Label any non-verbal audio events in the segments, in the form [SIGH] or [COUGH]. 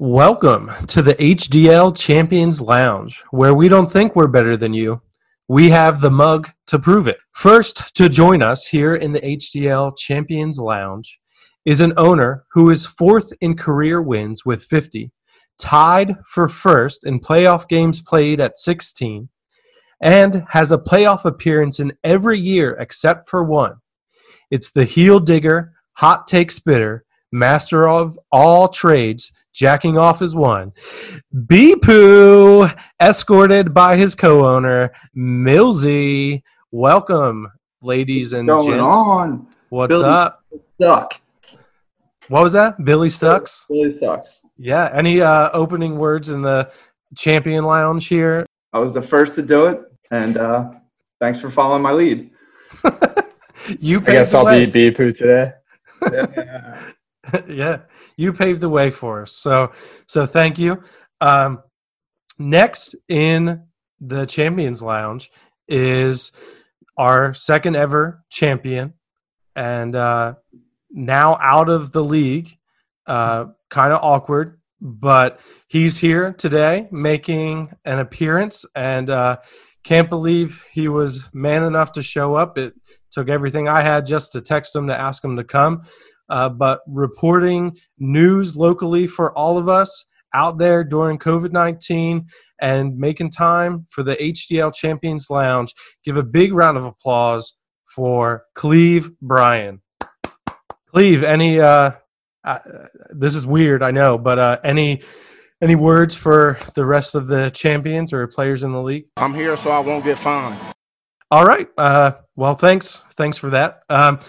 Welcome to the HDL Champions Lounge, where we don't think we're better than you. We have the mug to prove it. First, to join us here in the HDL Champions Lounge is an owner who is fourth in career wins with 50, tied for first in playoff games played at 16, and has a playoff appearance in every year except for one. It's the heel digger, hot take spitter, master of all trades, jacking off is one. Beepoo, escorted by his co-owner Millsy. Welcome, ladies and gentlemen. going gents. on? What's Billy up? Suck. What was that? Billy sucks. Billy sucks. Yeah. Any uh, opening words in the champion lounge here? I was the first to do it, and uh, thanks for following my lead. [LAUGHS] you I guess I'll way. be Beepoo today. Yeah. [LAUGHS] yeah, you paved the way for us. So, so thank you. Um, next in the Champions Lounge is our second ever champion, and uh, now out of the league. Uh, kind of awkward, but he's here today making an appearance, and uh, can't believe he was man enough to show up. It took everything I had just to text him to ask him to come uh, but reporting news locally for all of us out there during COVID 19 and making time for the HDL Champions Lounge. Give a big round of applause for Cleve Bryan. Cleve, any, uh, uh, this is weird, I know, but uh, any. Any words for the rest of the champions or players in the league? I'm here so I won't get fined. All right. Uh, well, thanks. Thanks for that. Um,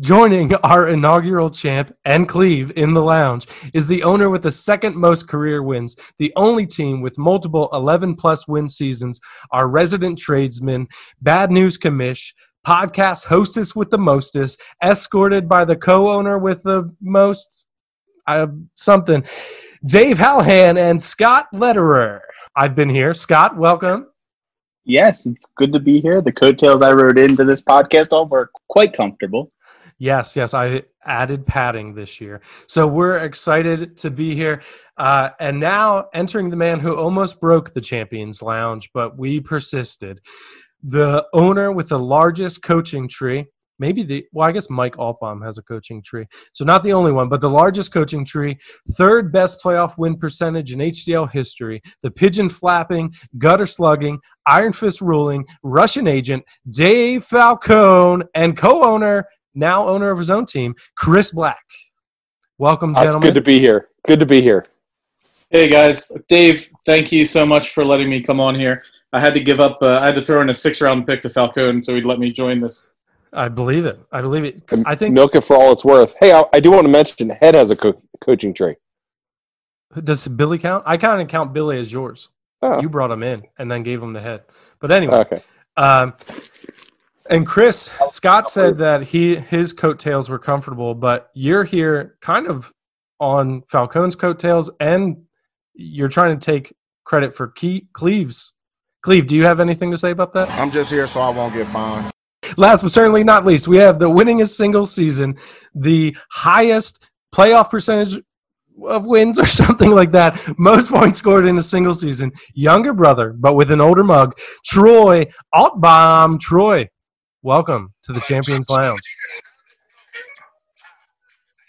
joining our inaugural champ and Cleve in the lounge is the owner with the second most career wins, the only team with multiple 11 plus win seasons, our resident tradesman, Bad News Commish, podcast hostess with the mostest, escorted by the co owner with the most uh, something, Dave Hallahan and Scott Letterer. I've been here. Scott, welcome. Yes, it's good to be here. The coattails I wrote into this podcast all were quite comfortable. Yes, yes, I added padding this year. So we're excited to be here. Uh, and now entering the man who almost broke the Champions Lounge, but we persisted. The owner with the largest coaching tree, maybe the, well, I guess Mike Altbaum has a coaching tree. So not the only one, but the largest coaching tree, third best playoff win percentage in HDL history, the pigeon flapping, gutter slugging, iron fist ruling, Russian agent, Dave Falcone, and co owner now owner of his own team, Chris Black. Welcome, Uh, It's good to be here. Good to be here. Hey guys, Dave, thank you so much for letting me come on here. I had to give up. Uh, I had to throw in a six-round pick to Falcone, so he'd let me join this. I believe it. I believe it. I think milk it for all it's worth. Hey, I, I do want to mention Head has a co- coaching tree. does Billy count? I kind of count Billy as yours. Oh, You brought him in and then gave him the head. But anyway, okay. um, and Chris Scott said that he his coattails were comfortable, but you're here kind of on Falcone's coattails, and you're trying to take credit for Key, Cleve's. Cleve, do you have anything to say about that? I'm just here so I won't get fined. Last but certainly not least, we have the winningest single season, the highest playoff percentage of wins or [LAUGHS] something like that, most points scored in a single season. Younger brother, but with an older mug, Troy Altbaum. Troy, welcome to the Champions Lounge.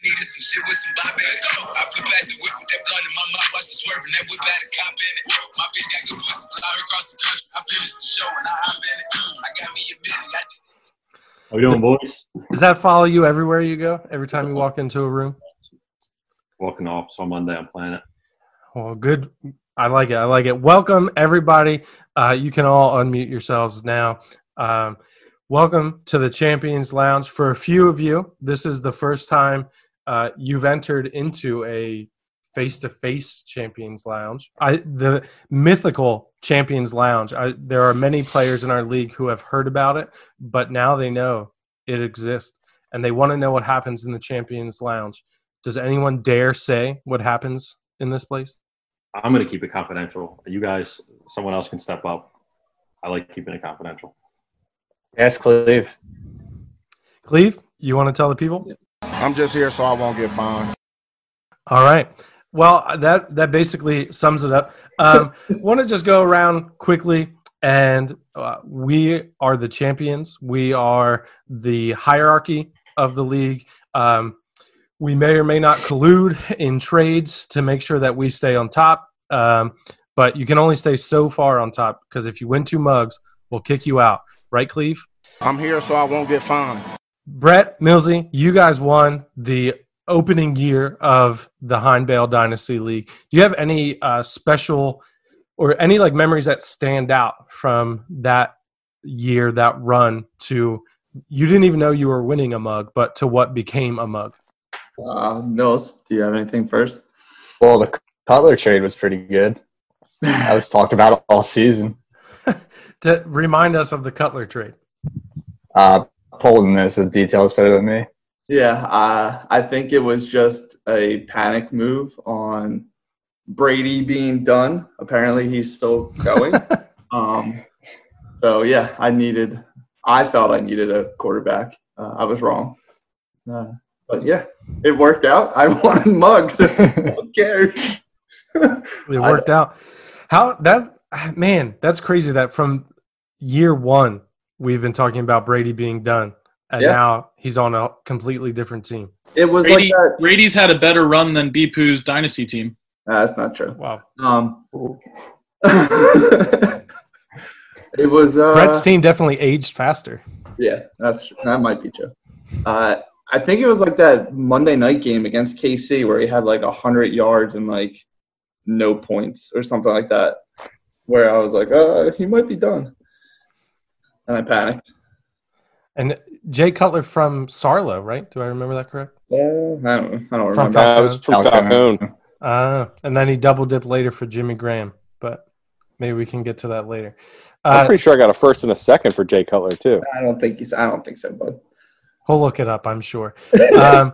Needed some shit with some bop. I flew past the whip with that in my mouth, swerving. That whip had a cop in it. My bitch got good pussy, fly across the country. I finished the show and I hop in it. I got me a million. I did How we doing, boys? Does that follow you everywhere you go? Every time you walk into a room? Walking off, so Monday on Planet. Well, good. I like it. I like it. Welcome, everybody. Uh, you can all unmute yourselves now. Um, welcome to the Champions Lounge. For a few of you, this is the first time uh, you've entered into a face-to-face Champions Lounge. I, the mythical Champions Lounge. I, there are many players in our league who have heard about it, but now they know it exists, and they want to know what happens in the Champions Lounge. Does anyone dare say what happens in this place? I'm going to keep it confidential. You guys, someone else can step up. I like keeping it confidential. Yes, Cleve. Cleve, you want to tell the people? I'm just here so I won't get fined. All right. Well, that that basically sums it up. Um, [LAUGHS] Want to just go around quickly, and uh, we are the champions. We are the hierarchy of the league. Um, we may or may not collude in trades to make sure that we stay on top. Um, but you can only stay so far on top because if you win two mugs, we'll kick you out. Right, Cleve? I'm here so I won't get fined. Brett Millsy, you guys won the opening year of the Heinbale Dynasty League. Do you have any uh, special or any like memories that stand out from that year, that run to you didn't even know you were winning a mug, but to what became a mug? Uh, Mills, do you have anything first? Well, the Cutler trade was pretty good. I was talked about all season. [LAUGHS] To remind us of the Cutler trade. Uh, Polden knows the details better than me. Yeah, uh, I think it was just a panic move on Brady being done. Apparently, he's still going. [LAUGHS] um, so yeah, I needed. I felt I needed a quarterback. Uh, I was wrong, uh, but yeah, it worked out. I [LAUGHS] wanted mugs. [LAUGHS] Who cares? It worked out. How that man, that's crazy that from year one we've been talking about Brady being done. And Yeah. now he's on a completely different team. It was Brady, like that. Brady's had a better run than Bipu's dynasty team. Nah, that's not true. Wow. Um, [LAUGHS] it was. Uh, Brett's team definitely aged faster. Yeah, that's that might be true. Uh, I think it was like that Monday night game against KC where he had like hundred yards and like no points or something like that. Where I was like, uh, he might be done, and I panicked. And Jay Cutler from Sarlo, right? Do I remember that correct? Uh, I don't, I don't From remember. Fal- it was from Falcone. Falcone. Uh, and then he double dipped later for Jimmy Graham, but maybe we can get to that later. I'm Uh, pretty sure I got a first and a second for Jay Cutler too. I don't think he's. I don't think so, bud. we'll look it up, I'm sure. [LAUGHS] Um,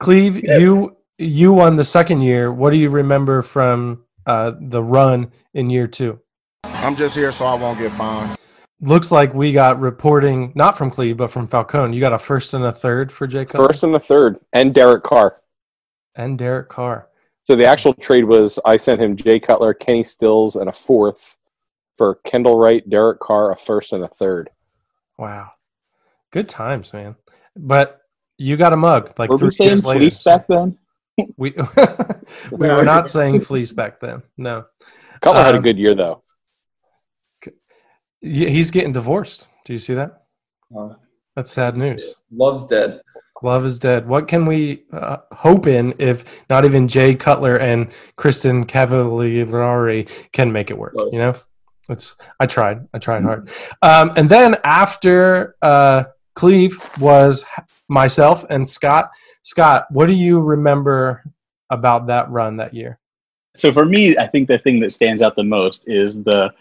Cleve, you you won the second year. What do you remember from uh, the run in year two? I'm just here so I won't get fined. Looks like we got reporting not from Cleve, but from Falcone. You got a first and a third for Jay Cutler First and a third, and Derek Carr. and Derek Carr. So the actual trade was I sent him Jay Cutler, Kenny Stills, and a fourth for Kendall Wright, Derek Carr, a first and a third. Wow, good times, man. But you got a mug like Were three we saying years later. police so- back then? We [LAUGHS] we were not saying fleece back then. No, Cutler had a Um, good year though. Y- he's getting divorced. Do you see that? Uh, That's sad news. Love's dead. Love is dead. What can we uh, hope in if not even Jay Cutler and Kristin Cavallari can make it work? Close. You know, it's. I tried. I tried hard. Um, and then after uh, Cleve was myself and Scott. Scott, what do you remember about that run that year? So for me, I think the thing that stands out the most is the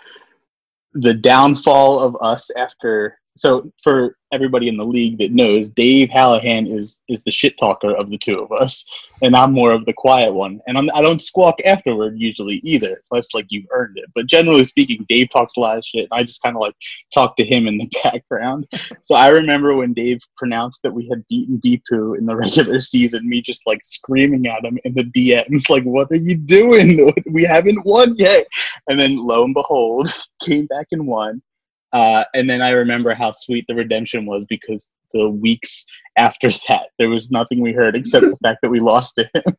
the downfall of us after. So for everybody in the league that knows, Dave Hallahan is is the shit talker of the two of us, and I'm more of the quiet one. And I'm, I don't squawk afterward usually either, unless like you've earned it. But generally speaking, Dave talks a lot of shit. And I just kind of like talk to him in the [LAUGHS] background. So I remember when Dave pronounced that we had beaten Bipu in the regular season, me just like screaming at him in the DMs, like, "What are you doing? [LAUGHS] We haven't won yet!" And then lo and behold, [LAUGHS] came back and won. Uh, and then I remember how sweet the redemption was because the weeks after that, there was nothing we heard except the [LAUGHS] fact that we lost to him.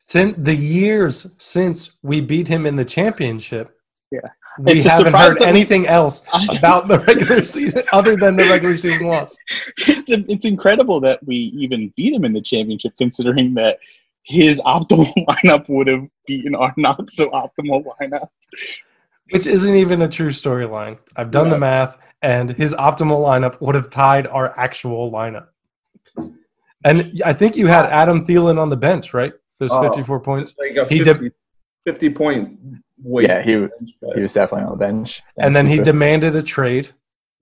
Since the years since we beat him in the championship, Yeah. we It's haven't heard anything else [LAUGHS] about the regular season other than the regular season loss. [LAUGHS] it's, it's incredible that we even beat him in the championship, considering that his optimal lineup would have beaten our not so optimal lineup. Which isn't even a true storyline. I've done the math, and his optimal lineup would have tied our actual lineup. And I think you had Adam Thielen on the bench, right? Those Oh. 54 points. Like a he 50, 50 point waste. Yeah, he- but- He was definitely on the bench. And then he demanded a trade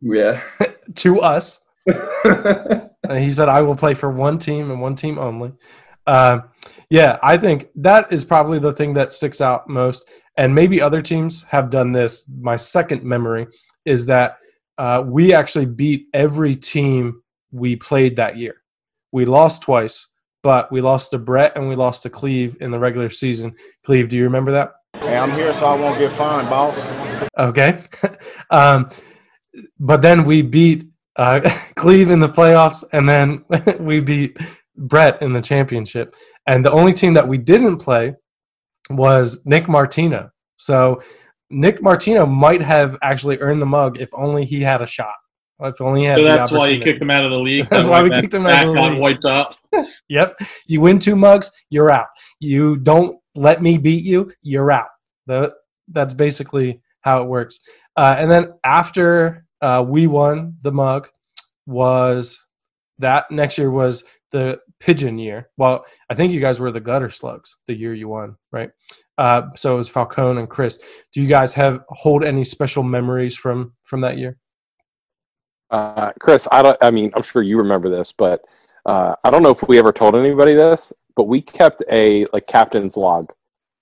yeah. [LAUGHS] to us. [LAUGHS] And he said, I will play for one team and one team only. Uh, yeah, I think that is probably the thing that sticks out most. And maybe other teams have done this. My second memory is that uh, we actually beat every team we played that year. We lost twice, but we lost to Brett and we lost to Cleve in the regular season. Cleve, do you remember that? Hey, I'm here so I won't get fined, boss. Okay. [LAUGHS] um, but then we beat uh, [LAUGHS] Cleve in the playoffs, and then [LAUGHS] we beat Brett in the championship. And the only team that we didn't play was Nick Martino. So Nick Martino might have actually earned the mug if only he had a shot. If only he had So that's why you kicked him out of the league. [LAUGHS] That's why we that kicked him out of the league. wiped out. [LAUGHS] Yep. You win two mugs, you're out. You don't let me beat you, you're out. The, that's basically how it works. Uh, and then after uh, we won the mug, was that next year was the pigeon year. Well, I think you guys were the gutter slugs the year you won, right? Uh, so it was Falcone and Chris. Do you guys have hold any special memories from from that year? Uh, Chris, I don't. I mean, I'm sure you remember this, but uh, I don't know if we ever told anybody this, but we kept a like captain's log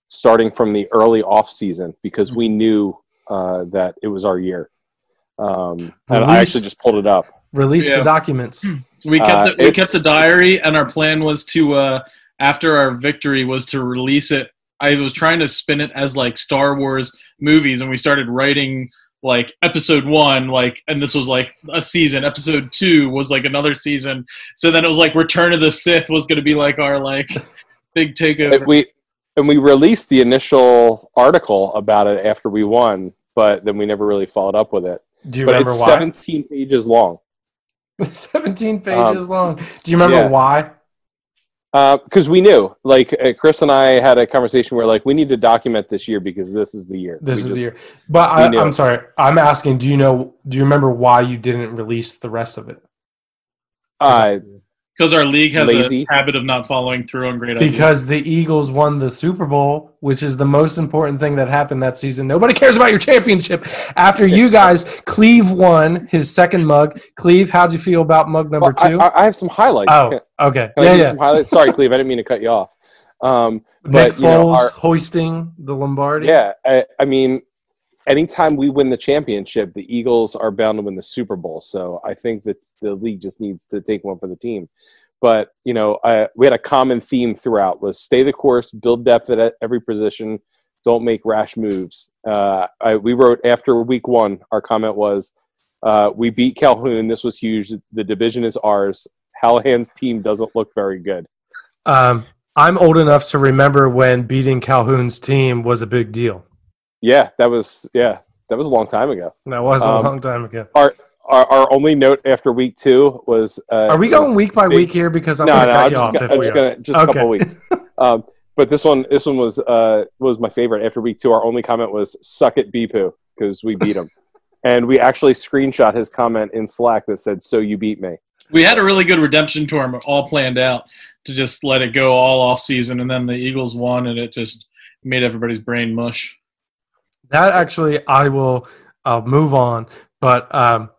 starting from the early off season because we knew uh, that it was our year. Um, and I actually just pulled it up. Release Yeah. the documents. We kept Uh, the, we kept the diary, and our plan was to uh, after our victory was to release it. I was trying to spin it as like Star Wars movies, and we started writing like episode one, like, and this was like a season. Episode two was like another season. So then it was like Return of the Sith was going to be like our like [LAUGHS] big takeover. And we and we released the initial article about it after we won, but then we never really followed up with it. Do you but remember it's why? 17 pages long. [LAUGHS] 17 pages Um, long. Do you remember yeah. why? because we knew, like uh, Chris and I had a conversation where like we need to document this year because this is the year. This We is just- the year. But I, I'm sorry. I'm asking. Do you know? Do you remember why you didn't release the rest of it? Uh, Because our league has Lazy. a habit of not following through on great ideas. Because the Eagles won the Super Bowl, which is the most important thing that happened that season. Nobody cares about your championship. After you guys, Cleve won his second mug. Cleve, how'd you feel about mug number well, two? I, I have some highlights. oh, Can, okay. can Yeah, give yeah. some highlights? Sorry, Cleve, I didn't mean to cut you off. Um, Nick but, you know, Foles our- hoisting the Lombardi. yeah, I, I mean, anytime we win the championship, the Eagles are bound to win the Super Bowl. So I think that the league just needs to take one for the team. But you know, I, we had a common theme throughout: was stay the course, build depth at every position, don't make rash moves. Uh, I, we wrote after week one, our comment was, uh, "We beat Calhoun. This was huge. The division is ours. Hallahan's team doesn't look very good." Um, I'm old enough to remember when beating Calhoun's team was a big deal. Yeah, that was yeah, that was a long time ago. That was a Um, long time ago. Our, our only note after week two was. Uh, Are we going week by big- week here? Because I'm no, going to no, cut I'm you just, off. gonna, I'm just gonna just a couple weeks. [LAUGHS] Um, but this one, this one was uh, was my favorite. After week two, our only comment was "suck it, Bipu," because we beat him, [LAUGHS] and we actually screenshot his comment in Slack that said "so you beat me." we had a really good redemption tour all planned out to just let it go all off season, and then the Eagles won, and it just made everybody's brain mush. That actually, I will uh, move on. But um,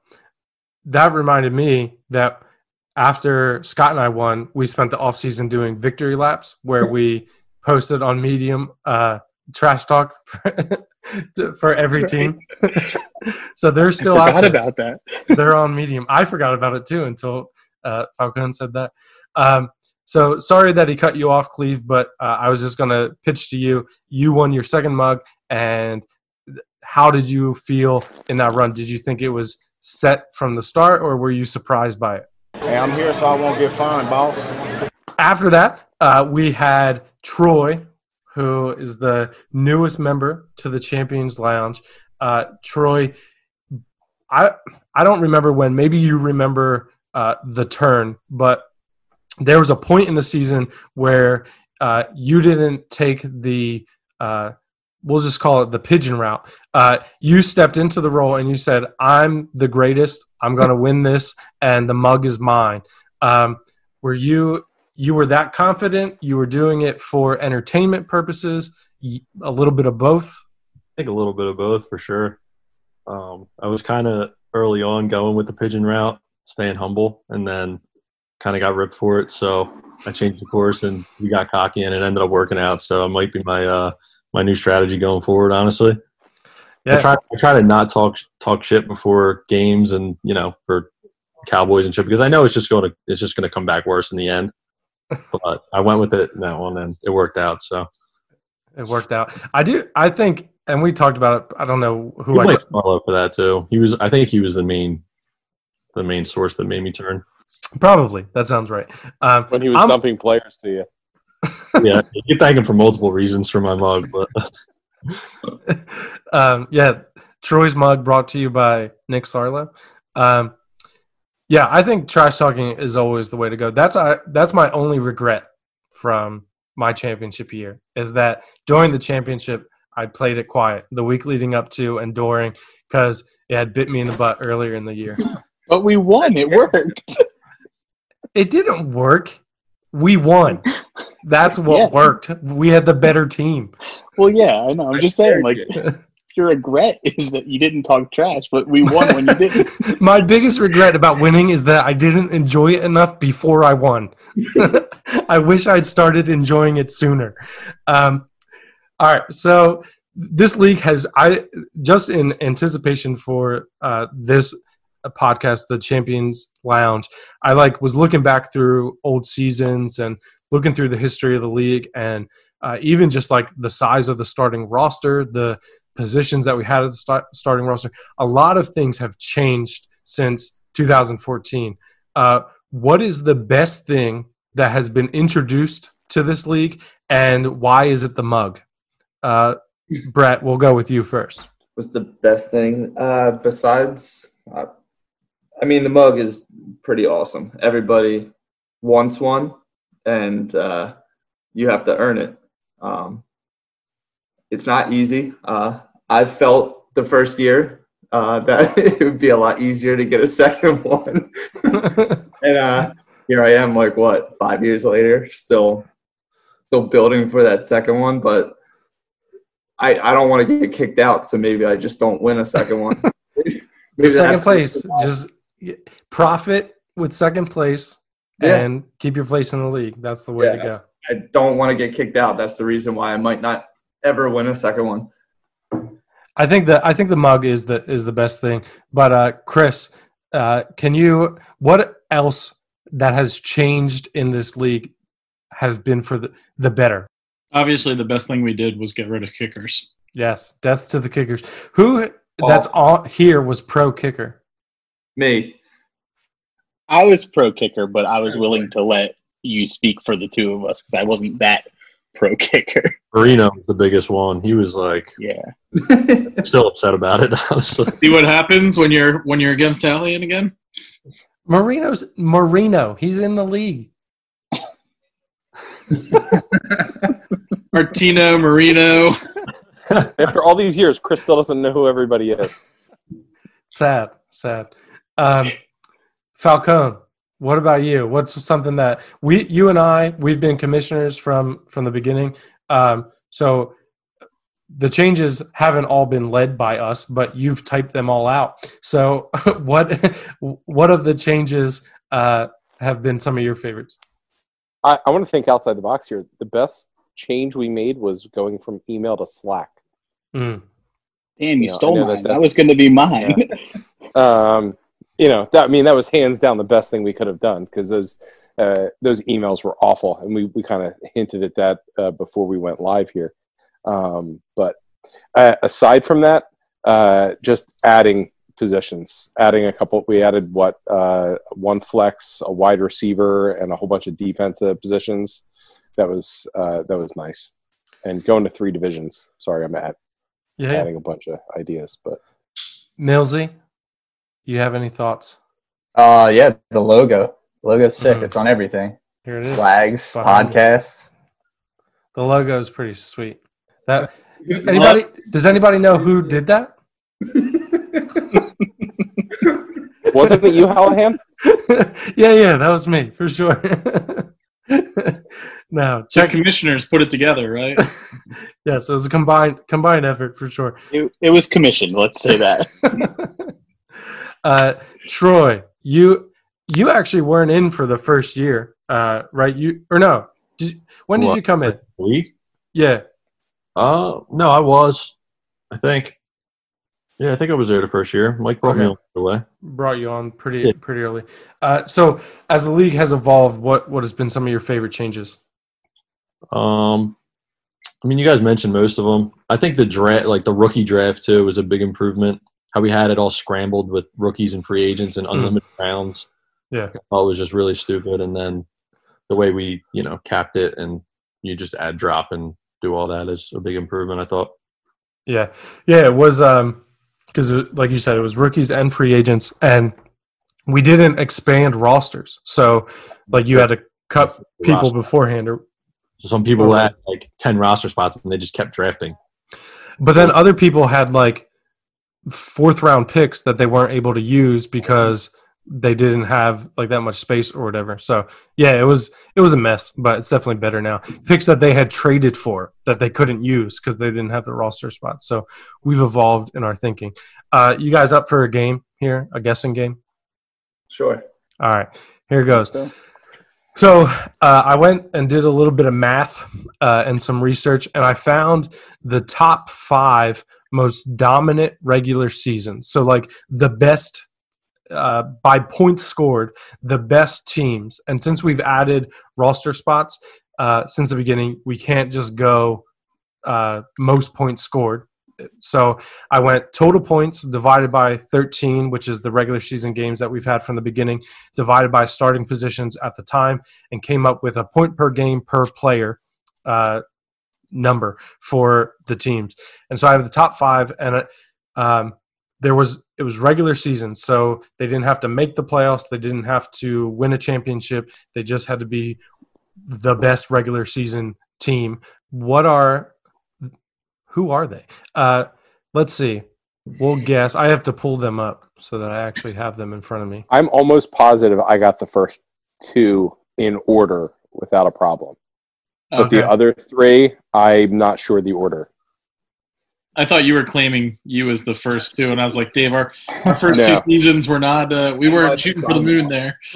that reminded me that after Scott and I won, we spent the off season doing victory laps where we posted on Medium uh, trash talk for, [LAUGHS] to- for every That's team. [LAUGHS] so they're still I out forgot about that. [LAUGHS] they're on Medium. I forgot about it too until uh, Falcone said that. Um, so sorry that he cut you off, Cleve, but uh, I was just going to pitch to you. You won your second mug, and how did you feel in that run? Did you think it was set from the start, or were you surprised by it? Hey, I'm here so I won't get fined, boss. After that, uh, we had Troy, who is the newest member to the Champions Lounge. Uh, Troy, I I don't remember when. Maybe you remember uh, the turn, but there was a point in the season where uh, you didn't take the. We'll just call it the pigeon route. Uh, you stepped into the role and you said, "I'm the greatest. I'm going to win this, and the mug is mine." Um, were you you were that confident? You were doing it for entertainment purposes? a little bit of both. I think a little bit of both for sure. Um, I was kind of early on going with the pigeon route, staying humble, and then kind of got ripped for it. So I changed the course, and we got cocky, and it ended up working out. So it might be my uh, my new strategy going forward. Honestly, I Yeah. try I try to not talk talk shit before games, and you know for Cowboys and shit because I know it's just going to it's just going to come back worse in the end. [LAUGHS] but I went with it in that one, and it worked out. So It worked out. I do. I think, and we talked about it. I don't know who we I. blamed Marlo for that too. He was, I think, he was the main, the main source that made me turn. Probably that sounds right. Um, when he was I'm- dumping players to you. [LAUGHS] Yeah, you can thank him for multiple reasons for my mug, but [LAUGHS] um, yeah, Troy's mug brought to you by Nick Sarlo. Um, yeah, I think trash talking is always the way to go. That's I, that's my only regret from my championship year is that during the championship I played it quiet the week leading up to and during because it had bit me in the butt earlier in the year. But we won. It worked. It didn't work. We won. That's what Yeah. worked. We had the better team. Well, yeah, I know. I'm just saying, like, [LAUGHS] your regret is that you didn't talk trash, but we won when you didn't. [LAUGHS] My biggest regret about winning is that I didn't enjoy it enough before I won. [LAUGHS] I wish I'd started enjoying it sooner. Um, all right, so this league has I just in anticipation for uh, this podcast, the Champions Lounge. I like was looking back through old seasons and looking through the history of the league and uh, even just like the size of the starting roster, the positions that we had at the start, starting roster. A lot of things have changed since 2014. Uh, what is the best thing that has been introduced to this league, and why is it the mug? Uh, Brett, we'll go with you first. was the best thing. Uh, besides, uh, I mean, the mug is pretty awesome. Everybody wants one, and uh, you have to earn it. Um, it's not easy. Uh, I felt the first year uh, [LAUGHS] that it would be a lot easier to get a [LAUGHS] second one, [LAUGHS] and uh, here I am, like what, five years later, still, still building for that second one, but. I, I don't want to get kicked out, so maybe I just don't win a second one. Maybe second place, just profit with second place Yeah. and keep your place in the league. That's the way to go. I don't want to get kicked out. That's the reason why I might not ever win a second one. I think that I think the mug is the is the best thing. But uh, Chris, uh, can you what else that has changed in this league has been for the the better? Obviously, the best thing we did was get rid of kickers. Yes, death to the kickers. Who that's all here was pro kicker. Me. I was pro kicker, but I was willing to let you speak for the two of us because I wasn't that pro [LAUGHS] kicker. Marino was the biggest one. He was like Yeah. [LAUGHS] still upset about it. [LAUGHS] Honestly, See what happens when you're when you're against Hallahan again? Marino's Marino. He's in the league. Martino, Marino. After all these years, Chris still doesn't know who everybody is. Sad, sad. Um, Falcone, what about you? What's something that we, you and I, we've been commissioners from from the beginning. Um, so the changes haven't all been led by us, but you've typed them all out. So [LAUGHS] what what of the changes uh, have been some of your favorites? I, I want to think outside the box here. The best change we made was going from email to Slack. Mm. Damn, you Yeah, I stole know that. That, was going to be mine. Um, you know, that, I mean, that was hands down the best thing we could have done because those uh, those emails were awful, and we, we kind of hinted at that uh, before we went live here. Um, but uh, aside from that, uh, just adding positions, adding a couple. We added what uh, one flex, a wide receiver, and a whole bunch of defensive positions. That was uh, that was nice. And going to three divisions. Sorry, I'm at, Yeah, adding a bunch of ideas, but Millsy, you have any thoughts? Uh, yeah, the logo. The logo's sick. Mhm. It's on everything. Here it is. Flags, podcasts. The logo is pretty sweet. That anybody does anybody know who did that? [LAUGHS] wasn't it you, Hallahan? [LAUGHS] yeah, yeah, that was me for sure. [LAUGHS] no, The check. commissioners put it together, right? Yes, it was a combined combined effort for sure. it, it was commissioned. Let's say that. Uh, Troy, you you actually weren't in for the first year, uh, right? You or no? Did, when did What? you come in? league. Yeah, Uh, no, I was. I think. Yeah, I think I was there the first year. Mike brought me Okay. on the way. Brought you on pretty Yeah. pretty early. Uh, so as the league has evolved, what what has been some of your favorite changes? Um, I mean, you guys mentioned most of them. I think the draft, like the rookie draft too, was a big improvement. How we had it all scrambled with rookies and free agents and unlimited rounds. Yeah. I thought it was just really stupid. And then the way we, you know, capped it and you just add drop and do all that is a big improvement. I thought. Yeah, yeah, it was um because like you said, it was rookies and free agents, and we didn't expand rosters. So like you had to cut people Roster. beforehand, or So some people had like ten roster spots and they just kept drafting. but then other people had like fourth round picks that they weren't able to use because they didn't have like that much space or whatever. So yeah, it was it was a mess, but it's definitely better now. Picks that they had traded for that they couldn't use because they didn't have the roster spot. So we've evolved in our thinking. Uh, you guys up for a game here, a guessing game? Sure. All right, here goes. So, So uh, I went and did a little bit of math uh, and some research, and I found the top five most dominant regular seasons. So like the best uh, by points scored, the best teams. And since we've added roster spots uh, since the beginning, we can't just go uh, most points scored. So I went total points divided by 13, which is the regular season games that we've had from the beginning, divided by starting positions at the time, and came up with a point per game per player uh, number for the teams. And so I have the top five, and um, there was it was regular season, so they didn't have to make the playoffs, they didn't have to win a championship, they just had to be the best regular season team. What are who are they? Uh, let's see. We'll guess. I have to pull them up so that I actually have them in front of me. I'm almost positive I got the first two in order without a problem. But Okay. the other three, I'm not sure the order. I thought you were claiming you as the first two, and I was like, Dave, our, our first No. two seasons were not. Uh, we weren't shooting for the fun. moon there. [LAUGHS]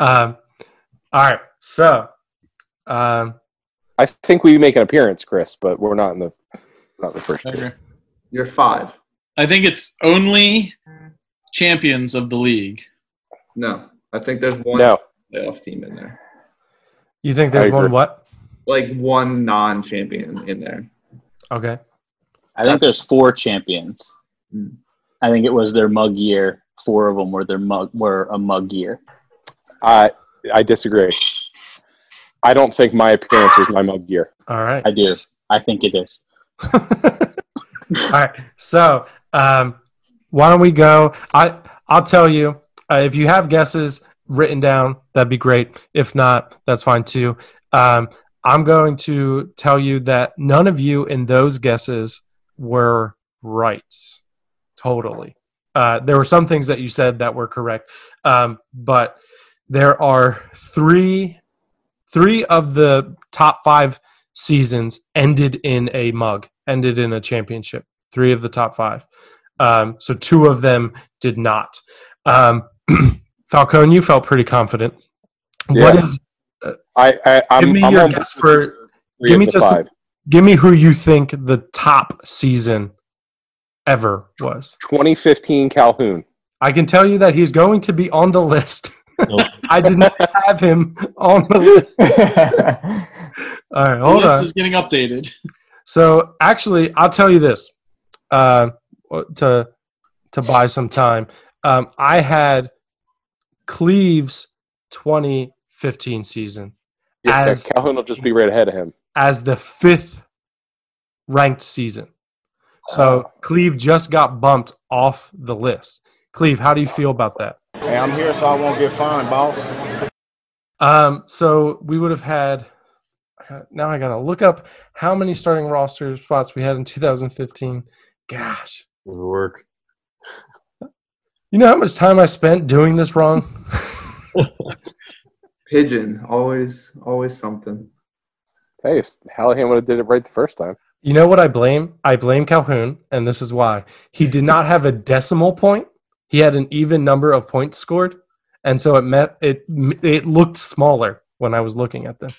um, all right. So, um, I think we make an appearance, Chris, but we're not in the not the first two. You're five. I think it's only champions of the league. No, I think there's one No, playoff team in there. you think there's one what? Like one non-champion in there. Okay. I think there's four champions. Hmm. I think it was their mug year. Four of them were their mug were a mug year. I I disagree. I don't think my appearance was my mug year. All right. I do. I think it is. [LAUGHS] All right. So, um, why don't we go? I I'll tell you uh, if you have guesses written down, that'd be great. If not, that's fine too. Um, I'm going to tell you that none of you in those guesses were right. Totally. Uh, there were some things that you said that were correct, um, but there are three three of the top five seasons ended in a mug, ended in a championship. Three of the top five. Um, so two of them did not. Um, [CLEARS THROAT] Falcone, you felt pretty confident. What Yeah. is? I, I I'm, Give me I'm your guess for. give me just- five. Give me who you think the top season ever was. 2015 Calhoun. I can tell you that he's going to be on the list. Nope. [LAUGHS] I did not have him on the list. [LAUGHS] All right, The hold list on. is getting updated. So actually, I'll tell you this uh, to to buy some time. Um, I had Cleve's 2015 season Yeah, As- Calhoun will just be right ahead of him. as the fifth ranked season. So Cleve just got bumped off the list. Cleve, how do you feel about that? Hey, I'm here so I won't get fined, boss. Um, so we would have had. Now I gotta look up how many starting roster spots we had in 2015. Gosh, It would work. you know how much time I spent doing this wrong. [LAUGHS] Pigeon, always, always something. Hey, if Hallahan would have did it right the first time. You know what I blame? I blame Calhoun, and this is why. He did not have a decimal point. He had an even number of points scored, and so it met it. It looked smaller when I was looking at them.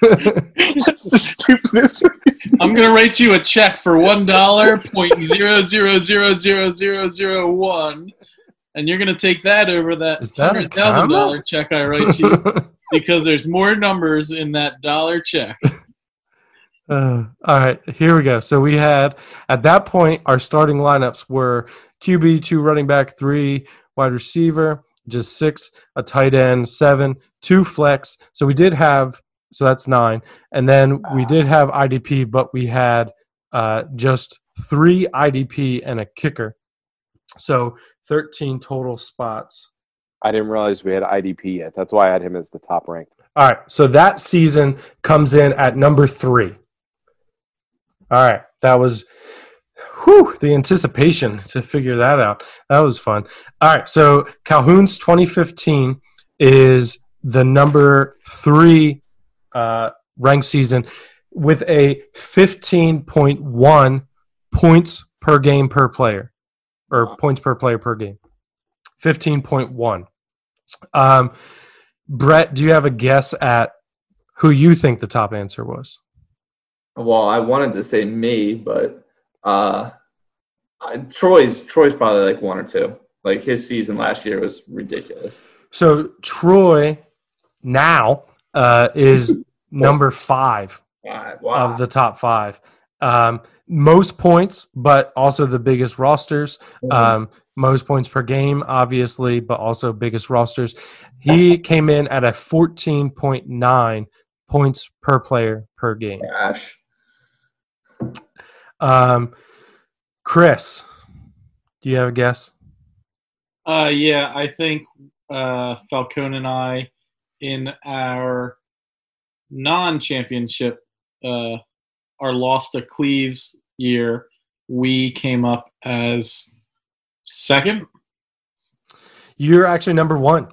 That's the stupidest reason. I'm gonna write you a check for one dollar point zero zero zero zero zero zero one, and you're gonna take that over that that hundred thousand dollar check I write you [LAUGHS] because there's more numbers in that dollar check. [LAUGHS] Uh, all right, here we go. So we had at that point our starting lineups were QB, two running back, three wide receiver, just six, a tight end, seven, two flex. So we did have so that's nine, and then we did have IDP, but we had uh, just three IDP and a kicker. So thirteen total spots. I didn't realize we had IDP yet. That's why I had him as the top ranked. All right, so that season comes in at number three. All right, that was whew, the anticipation to figure that out. That was fun. All right, so Calhoun's 2015 is the number three uh, ranked season with a 15.1 points per game per player, or points per player per game. 15.1. Um, Brett, do you have a guess at who you think the top answer was? Well, I wanted to say me, but uh, Troy's Troy's probably like one or two. Like his season last year was ridiculous. So Troy now uh, is [LAUGHS] number five Wow. wow. of the top five. Um, most points, but also the biggest rosters. Um, most points per game, obviously, but also biggest rosters. He came in at a 14.9 points per player per game. Gosh. Um, Chris, do you have a guess? Uh, yeah, I think uh, Falcone and I, in our non-championship, uh, our loss to Cleves year, we came up as second. You're actually number one.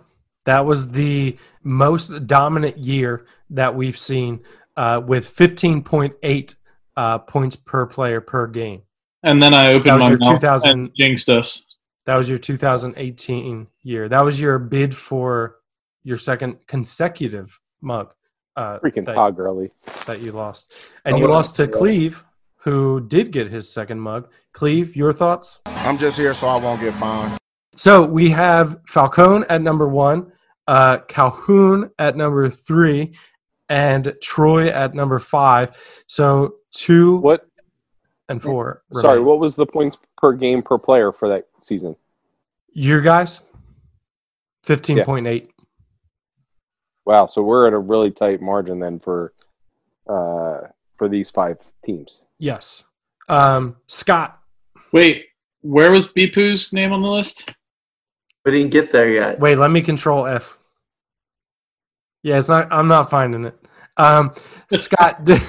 That was the most dominant year that we've seen uh, with 15.8 uh, points per player per game. And then I opened my mouth 2000 and jinxed us. That was your 2018 year. That was your bid for your second consecutive mug. Uh, Freaking that, Todd Gurley. that you lost, [LAUGHS] and Oh, you wow. lost to Cleve, who did get his second mug. Cleve, your thoughts? I'm just here so I won't get fined. So we have Falcone at number one, uh, Calhoun at number three, and Troy at number five. So two What? and four. Sorry, remain. what was the points per game per player for that season? Your guys? 15.8. Wow, so we're at a really tight margin then for uh, for these five teams. Yes. Um, Scott, Wait, where was Bipu's name on the list? We didn't get there yet. wait, let me control F. Yeah, it's not, I'm not finding it. Um, Scott, [LAUGHS] did,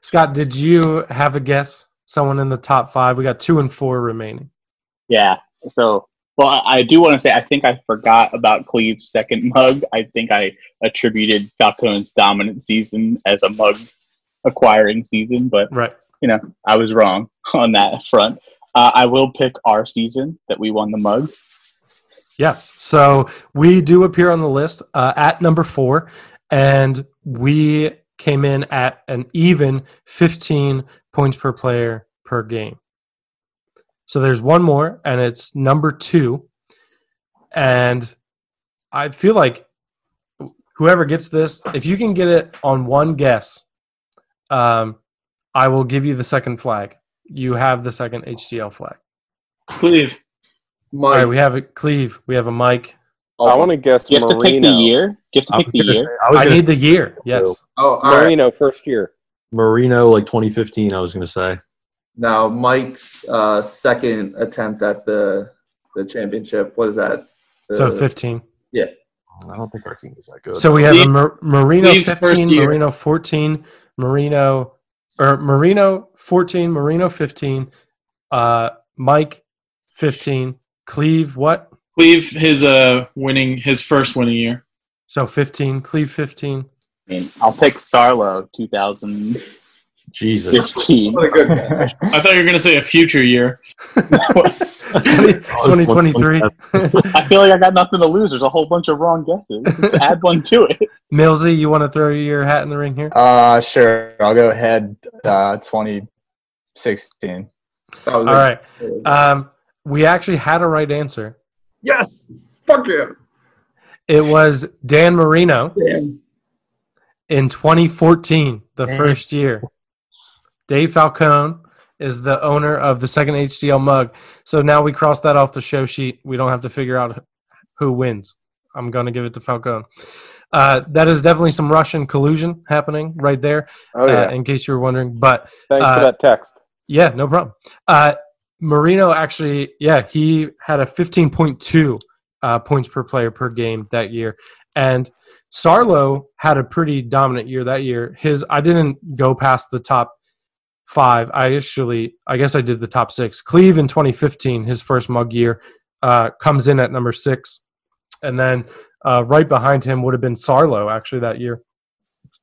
Scott, did you have a guess? Someone in the top five? We got two and four remaining. Yeah. So, well, I, do want to say I think I forgot about Cleve's second mug. I think I attributed Falcone's dominant season as a mug acquiring season, but Right. you know I was wrong [LAUGHS] on that front. Uh, I will pick our season that we won the mug. Yes. So we do appear on the list uh, at number four, and we came in at an even 15 points per player per game. So there's one more, and it's number two. And I feel like whoever gets this, if you can get it on one guess, um, I will give you the second flag. You have the second HDL flag. Cleve. All Mike, right, we have a Cleve, we have a Mike. I want to guess You have to pick the year. You have to I pick the year. say- I I need say the year. Yes. oh, all right. Marino first year. Marino, like 2015. I was going to say. Now Mike's uh, second attempt at the the championship. What is that? The- So 15. Yeah. I don't think our team was that good. So we have a Cleve- Mar- Marino Cleve's 15. Marino 14, Marino or Marino 14, Marino 15, uh, Mike 15, Cleve what? Cleve his uh winning his first winning year. So 15, Cleve 15. I mean, I'll pick Sarlo 2000. Jesus. 15. What a good [LAUGHS] guy. I thought you were going to say a future year. 2023. [LAUGHS] I feel like I got nothing to lose. There's a whole bunch of wrong guesses. Just add one to it. Millsy, you want to throw your hat in the ring here? Uh, sure. I'll go ahead. Uh, 2016. That was All a- right. Um, we actually had a right answer. yes. Fuck yeah. It was Dan Marino Damn. in 2014, the Man. first year. Dave Falcone is the owner of the second HDL mug. So now we cross that off the show sheet. We don't have to figure out who wins. I'm going to give it to Falcone. Uh, that is definitely some Russian collusion happening right there, Oh yeah. uh, in case you were wondering. But Thanks uh, for that text. Yeah, no problem. Uh, Marino actually, yeah, he had a 15.2 uh, points per player per game that year, and Sarlo had a pretty dominant year that year. His, I didn't go past the top five. I actually, I guess I did the top six. Cleve in 2015, his first mug year, uh, comes in at number six, and then uh, right behind him would have been Sarlo actually that year,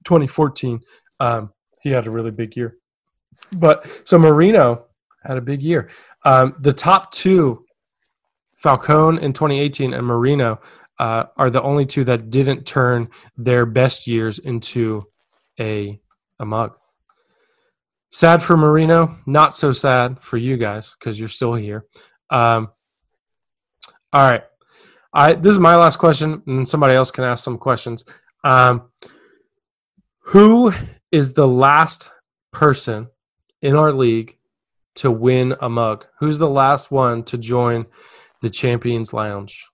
2014. Um, he had a really big year. But so Marino had a big year. Um, the top two, Falcone in 2018 and Marino, uh, are the only two that didn't turn their best years into a a mug. Sad for Marino, not so sad for you guys because you're still here. Um, all right, I this is my last question, and somebody else can ask some questions. Um, who is the last person in our league to win a mug? Who's the last one to join the Champions Lounge?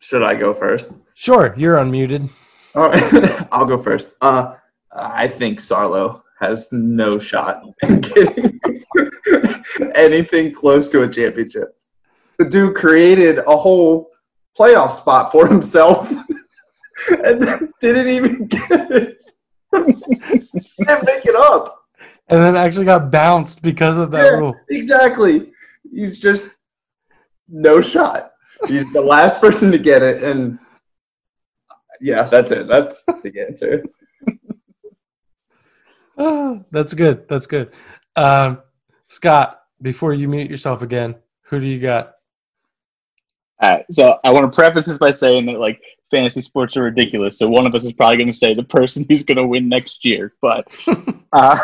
Should I go first? Sure, you're unmuted. All right. [LAUGHS] I'll go first. Uh, I think Sarlo has no shot in getting [LAUGHS] anything close to a championship. The dude created a whole playoff spot for himself [LAUGHS] and didn't even get it. [LAUGHS] Didn't make it up. And then actually got bounced because of that Yeah. rule. Exactly. He's just no shot. He's the last person to get it, and yeah, that's it. That's the answer. [GASPS] That's good. That's good. Um, Scott, before you mute yourself again, who do you got? All right, so I want to preface this by saying that like fantasy sports are ridiculous. So one of us is probably going to say the person who's going to win next year. But [LAUGHS] uh,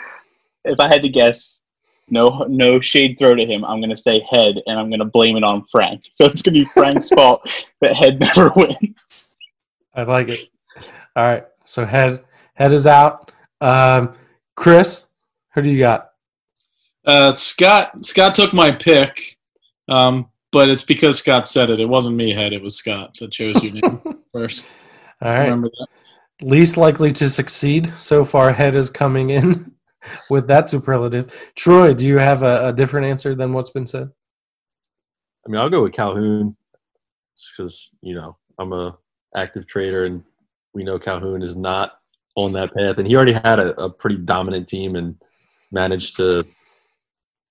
[LAUGHS] if I had to guess, no no shade throw to him. I'm going to say head, and I'm going to blame it on Frank. [LAUGHS] So it's going to be Frank's fault that head never wins. I like it. All right. So head head is out. Um, Chris, who do you got? Uh, Scott Scott took my pick, um, but it's because Scott said it. It wasn't me, head. It was Scott that chose your name [LAUGHS] first. All right. Remember that. Least likely to succeed so far. Head is coming in [LAUGHS] with that superlative. Troy, do you have a, a different answer than what's been said? I mean, I'll go with Calhoun because you know I'm a active trader, and we know Calhoun is not on that path, and he already had a, a pretty dominant team and managed to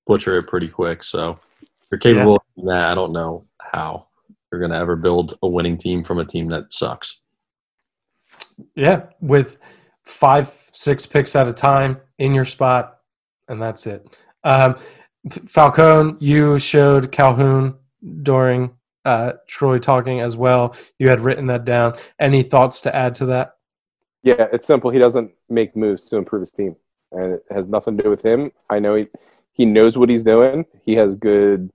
butcher it pretty quick. So you're capable of that. I don't know how you're going to ever build a winning team from a team that sucks. Yeah, with five, six picks at a time in your spot, and that's it. Um, Falcone, you showed Calhoun during uh, Troy talking as well. You had written that down. Any thoughts to add to that? Yeah, it's simple. He doesn't make moves to improve his team, and it has nothing to do with him. I know he he knows what he's doing. He has good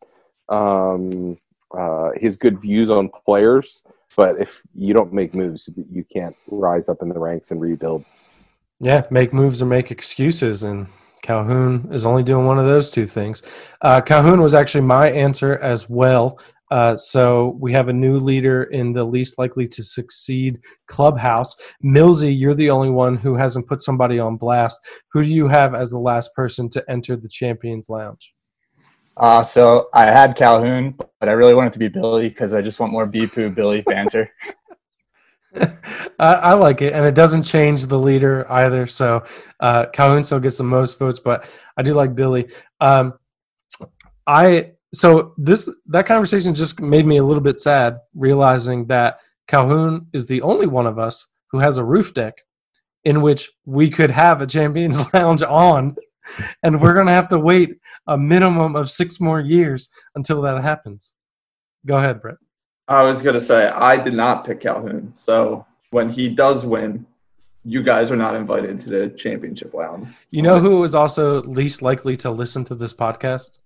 um, uh, has good views on players, but if you don't make moves, you can't rise up in the ranks and rebuild. Yeah, make moves or make excuses, and Calhoun is only doing one of those two things. Uh, Calhoun was actually my answer as well. Uh, so we have a new leader in the least likely to succeed clubhouse. Millsy, you're the only one who hasn't put somebody on blast. Who do you have as the last person to enter the Champions Lounge? Uh, so I had Calhoun, but I really want it to be Billy because I just want more Beepoo Billy [LAUGHS] banter. I, I like it, and it doesn't change the leader either. So uh, Calhoun still gets the most votes, but I do like Billy. Um, I so this that conversation just made me a little bit sad, realizing that Calhoun is the only one of us who has a roof deck, in which we could have a Champions [LAUGHS] Lounge on, and we're gonna have to wait a minimum of six more years until that happens. Go ahead, Brett. I was gonna say I did not pick Calhoun, so when he does win, you guys are not invited to the championship round. You know who is also least likely to listen to this podcast?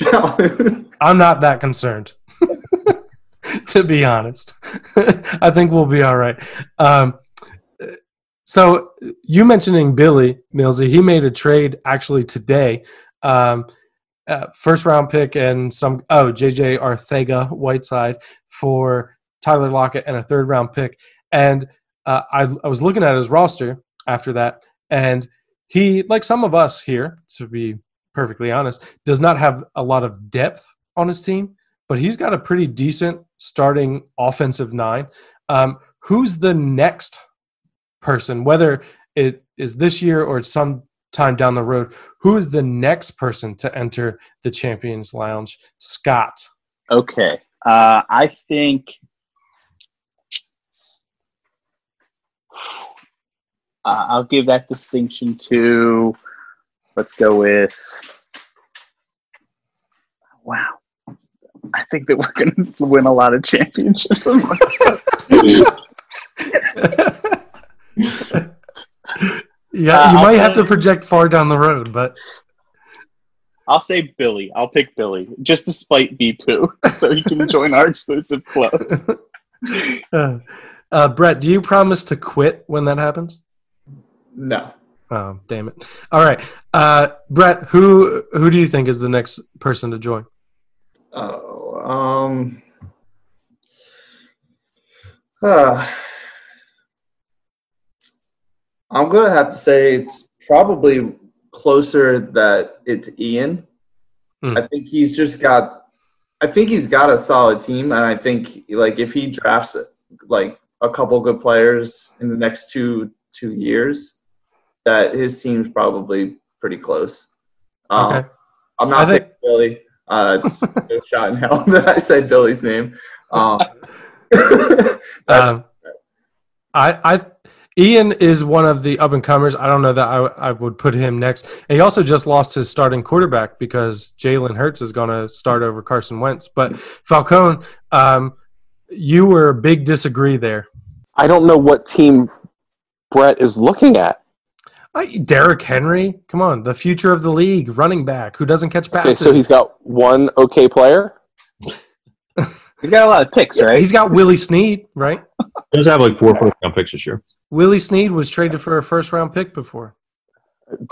[LAUGHS] I'm not that concerned, [LAUGHS] to be honest. [LAUGHS] I think we'll be all right. Um, so you mentioning Billy Millsy, he made a trade actually today. Um, uh, first round pick and some oh JJ Arcega-Whiteside for Tyler Lockett and a third round pick. And uh, I, I was looking at his roster after that, and he, like some of us here, to be perfectly honest, does not have a lot of depth on his team, but he's got a pretty decent starting offensive nine. Um, who's the next person, whether it is this year or some time down the road, who is the next person to enter the Champions Lounge? Scott. Okay. Uh, I think uh, I'll give that distinction to. Let's go with. Wow. I think that we're going to win a lot of championships. [LAUGHS] Yeah, Uh, you I'll might have to project far down the road, but I'll say Billy. I'll pick Billy just to spite B Poo, [LAUGHS] so he can join our exclusive club. [LAUGHS] uh, uh, Brett, do you promise to quit when that happens? no. Oh, damn it! All right, uh, Brett, who who do you think is the next person to join? Oh, um. uh, I'm gonna have to say it's probably closer that it's Ian. Hmm. I think he's just got. I think he's got a solid team, and I think like if he drafts like a couple good players in the next two two years, that his team's probably pretty close. Um, Okay. I'm not I think- picking Billy. Uh, it's [LAUGHS] no shot in hell [LAUGHS] that I said Billy's name. Um, [LAUGHS] Um, I, I, Ian is one of the up and comers. I don't know that I, I would put him next. And he also just lost his starting quarterback because Jalen Hurts is going to start over Carson Wentz. But Falcone, um, you were a big disagree there. I don't know what team Brett is looking at. I, Derrick Henry, come on, the future of the league, running back who doesn't catch Okay, passes. so he's got one okay player. [LAUGHS] He's got a lot of picks, right? he's got Willie Snead, right? He does have like four first round picks this year. Willie Snead was traded for a first round pick before.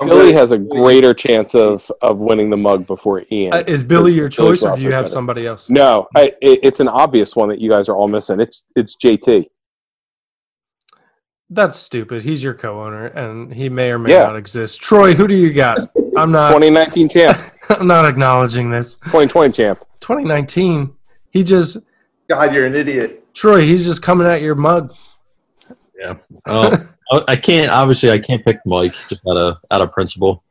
Billy good. has a greater chance of of winning the mug before Ian. Uh, is Billy your Billy's choice, or do you have better. somebody else? No, I, it, it's an obvious one that you guys are all missing. It's it's JT. That's stupid. He's your co-owner, and he may or may Yeah. not exist. Troy, who do you got? I'm not. 2019 champ, [LAUGHS] I'm not acknowledging this. 2020 champ. 2019. He just God, you're an idiot. Troy. He's just coming at your mug. Uh, [LAUGHS] I- I can't obviously I can't pick Mike just out of out of principle.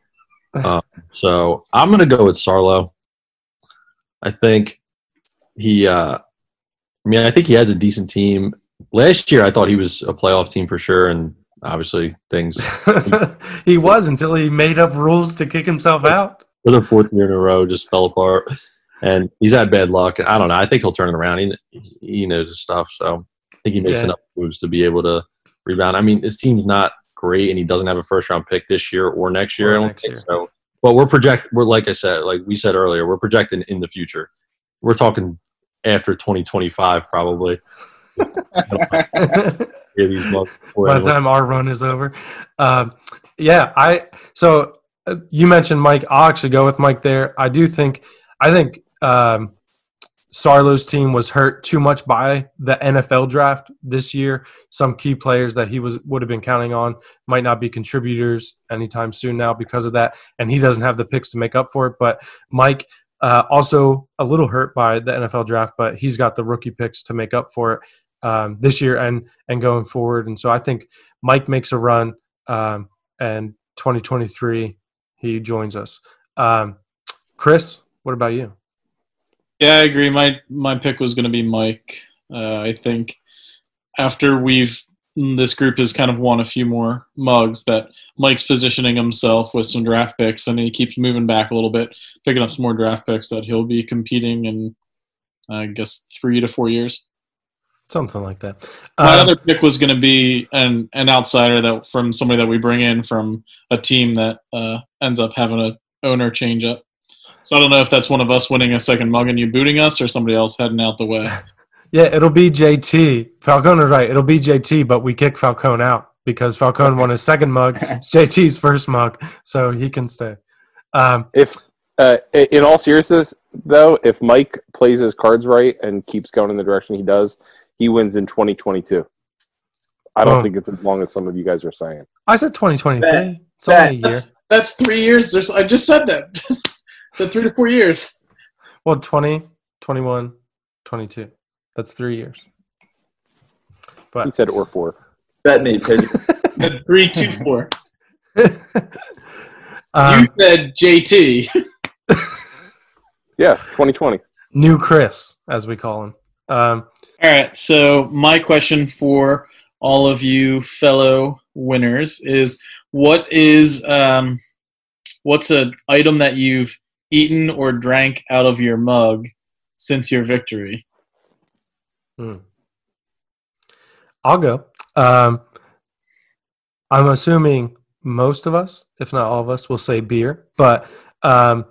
Um, so I'm gonna go with Sarlo. I think he. Uh, I mean, I think he has a decent team. Last year, I thought he was a playoff team for sure, and obviously things [LAUGHS] he was until he made up rules to kick himself out. for the fourth year in a row just fell apart. And he's had bad luck. I don't know. I think he'll turn it around. He he knows his stuff, so I think he makes Yeah. enough moves to be able to rebound. I mean, his team's not great, and he doesn't have a first round pick this year or next year. Or I don't think year. so. But we're project. We're like I said, like we said earlier, we're projecting in the future. We're talking after 2025 probably. By the time our run is over, um, yeah. I so uh, you mentioned Mike. I'll actually go with Mike there. I do think. I think um, Sarlo's team was hurt too much by the NFL draft this year. Some key players that he was would have been counting on might not be contributors anytime soon now because of that, and he doesn't have the picks to make up for it. But Mike uh, also a little hurt by the NFL draft, but he's got the rookie picks to make up for it um, this year and and going forward. And so I think Mike makes a run, um, and 2023 he joins us. Um, Chris, what about you? Yeah, I agree. My my pick was going to be Mike. Uh, I think after we've this group has kind of won a few more mugs. That Mike's positioning himself with some draft picks, and he keeps moving back a little bit, picking up some more draft picks that he'll be competing in. I guess three to four years. Something like that. My Um, other pick was going to be an an outsider that from somebody that we bring in from a team that uh, ends up having a owner change up. So I don't know if that's one of us winning a second mug and you booting us, or somebody else heading out the way. [LAUGHS] yeah, it'll be JT. Falcone right. It'll be JT, but we kick Falcone out because Falcone won his second mug. It's [LAUGHS] JT's first mug, so he can stay. Um, If uh, in all seriousness, though, if Mike plays his cards right and keeps going in the direction he does, he wins in 2022. I don't Oh. think it's as long as some of you guys are saying. I said 2023. Bet. It's only a year. That's that's three years. There's, I just said that. [LAUGHS] said three to four years. Well, 20, 21, 22. That's three years. But He said or four. Bet me, Pigeon. [LAUGHS] [LAUGHS] Three two four. um, you said JT. Yeah, 2020. new Chris, as we call him. Um, All right. So my question for all of you fellow winners is: What is um, what's an item that you've eaten or drank out of your mug since your victory? Hmm. I'll go. Um, I'm assuming most of us, if not all of us, will say beer, but um,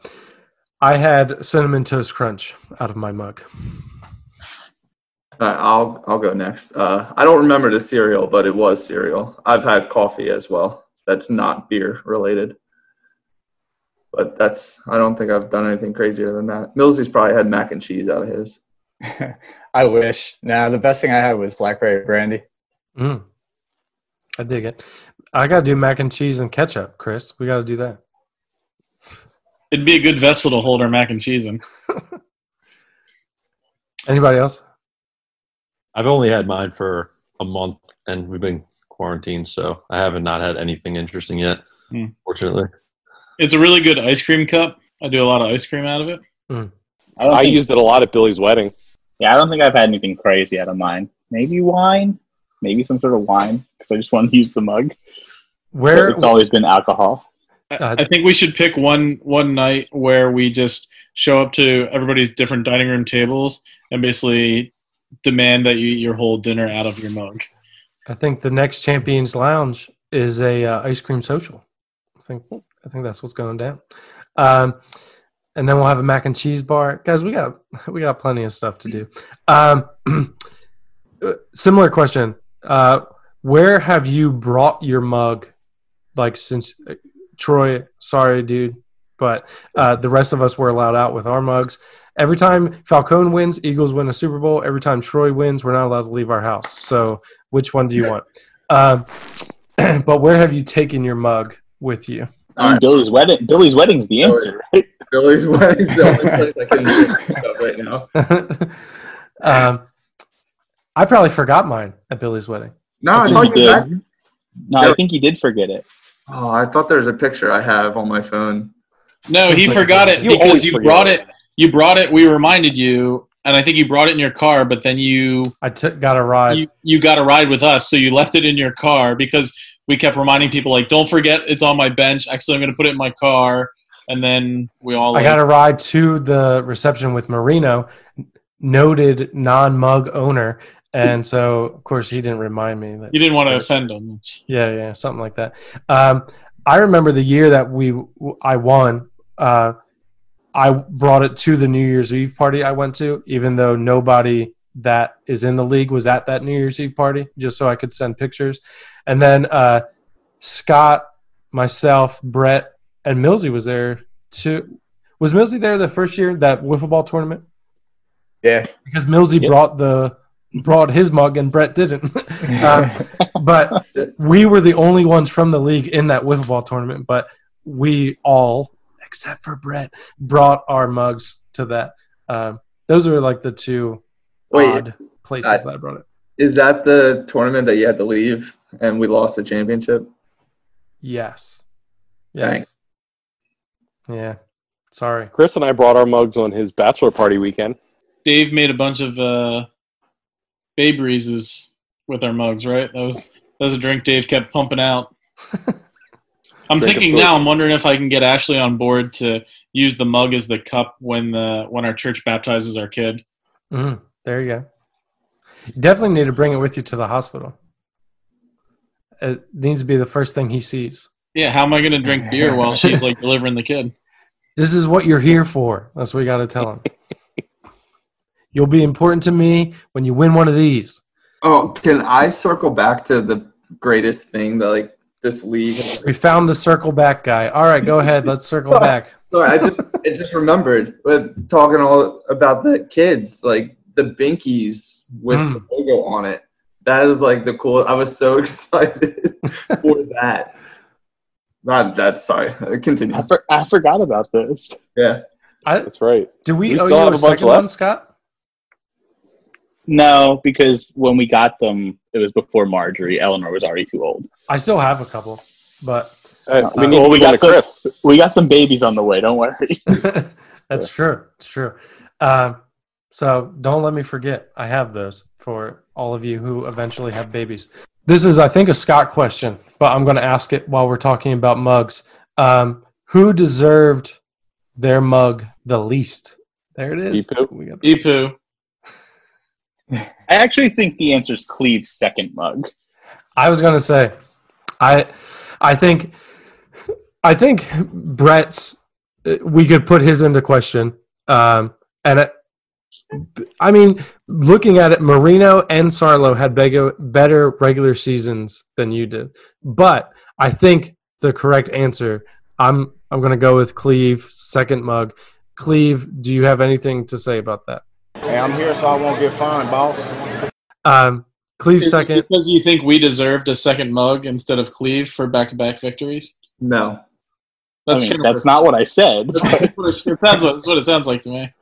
I had cinnamon toast crunch out of my mug. All right, I'll I'll go next. Uh, I don't remember the cereal, but it was cereal. I've had coffee as well. That's not beer related. But that's I don't think I've done anything crazier than that. Millsy's probably had mac and cheese out of his. [LAUGHS] I wish. Nah, the best thing I had was blackberry brandy. Mm. I dig it. I got to do mac and cheese and ketchup, Chris. We got to do that. It'd be a good vessel to hold our mac and cheese in. [LAUGHS] Anybody else? I've only had mine for a month, and we've been quarantined, so I haven't not had anything interesting yet. Hmm. Fortunately, It's a really good ice cream cup. I do a lot of ice cream out of it. I, I think, used it a lot at Billy's wedding. yeah, I don't think I've had anything crazy out of mine. Maybe wine, maybe some sort of wine because I just want to use the mug. But Where? it's always been alcohol. I, Uh, I think we should pick one one night where we just show up to everybody's different dining room tables and basically demand that you eat your whole dinner out of your mug. I think the next Champions Lounge is a uh, ice cream social. I think I think that's what's going down. Um, and then we'll have a mac and cheese bar, guys. We got we got plenty of stuff to do. Um, [CLEARS THROAT] uh, similar question: uh, Where have you brought your mug? Like since uh, Troy, sorry, dude, but uh, the rest of us were allowed out with our mugs. Every time Falcone wins, Eagles win a Super Bowl. Every time Troy wins, we're not allowed to leave our house. So, which one do you want? Um, [CLEARS THROAT] but where have you taken your mug with you? I mean, Alright. Billy's wedding. Billy's wedding's the answer, right? Billy's wedding's the only place I can think [LAUGHS] of right now. [LAUGHS] um, I probably forgot mine at Billy's wedding. No, I I think thought you you had. did. No, I think he did forget it. Oh, I thought there was a picture I have on my phone. No, he forgot it You because you brought it. it. You brought it. We reminded you, and I think you brought it in your car. But then you I took got a ride. you, you got a ride with us, so you left it in your car because we kept reminding people like, "Don't forget, it's on my bench." Actually, I'm going to put it in my car, and then we all. I like, got a ride to the reception with Marino, noted non-mug owner, and so of course he didn't remind me that. you didn't want to offend him. Yeah, yeah, something like that. Um, I remember the year that we I won. Uh, I brought it to the New Year's Eve party I went to, even though nobody that is in the league was at that New Year's Eve party, just so I could send pictures. And then uh, Scott, myself, Brett, and Millsy was there too. Was Millsy there the first year that wiffle ball tournament? Yeah. Because Millsy Yep. brought the brought his mug and Brett didn't. [LAUGHS] um, but we were the only ones from the league in that wiffle ball tournament. But we all, except for Brett, brought our mugs to that. Um, those are like the two Wait, odd places I- that I brought it. is that the tournament that you had to leave and we lost the championship? Yes. Dang. Yes. Yeah. Sorry. Chris and I brought our mugs on his bachelor party weekend. Dave made a bunch of uh, Babe Reese's with our mugs, right? That was that was a drink Dave kept pumping out. [LAUGHS] I'm thinking now. I'm wondering if I can get Ashley on board to use the mug as the cup when the when our church baptizes our kid. Mm, there you go. You definitely need to bring it with you to the hospital. It needs to be the first thing he sees. Yeah, how am I going to drink beer while [LAUGHS] she's like delivering the kid? This is what you're here for. That's what we got to tell him. [LAUGHS] You'll be important to me when you win one of these. Oh, can I circle back to the greatest thing that like this league? We found the circle back guy. All right, go ahead. Let's circle [LAUGHS] back. Sorry, I just I just remembered with talking all about the kids, like the binkies with the Mm. logo on it. That is like the cool. I was so [LAUGHS] excited for that. Not that. Sorry. Continue. I, for, I forgot about this. Yeah. I, That's right. do we, We owe still you have a a bunch second left? one, Scott? No, because when we got them, it was before Marjorie. Eleanor was already too old. I still have a couple, but Uh, we need well, to we got to Chris. some. We got some babies on the way. Don't worry. [LAUGHS] that's true. It's true. Um, so don't let me forget. I have those for all of you who eventually have babies. This is, I think, a Scott question, but I'm going to ask it while we're talking about mugs. Um, who deserved their mug the least? There it is. Deepu. We got the- Ipu. I actually think the answer is Cleve's second mug. I was going to say, I, I think, I think Brett's. We could put his into question, um, and it, I mean, looking at it, Marino and Sarlo had bigger, better regular seasons than you did. But I think the correct answer, I'm I'm going to go with Cleve second mug. Cleve, do you have anything to say about that? Hey, I'm here so I won't get fined, boss. Um, Cleve Is it second. because you think we deserved a second mug instead of Cleve for back-to-back victories. No. That's I mean, kind that's not what I said. it sounds what, [LAUGHS] that's what it sounds like to me.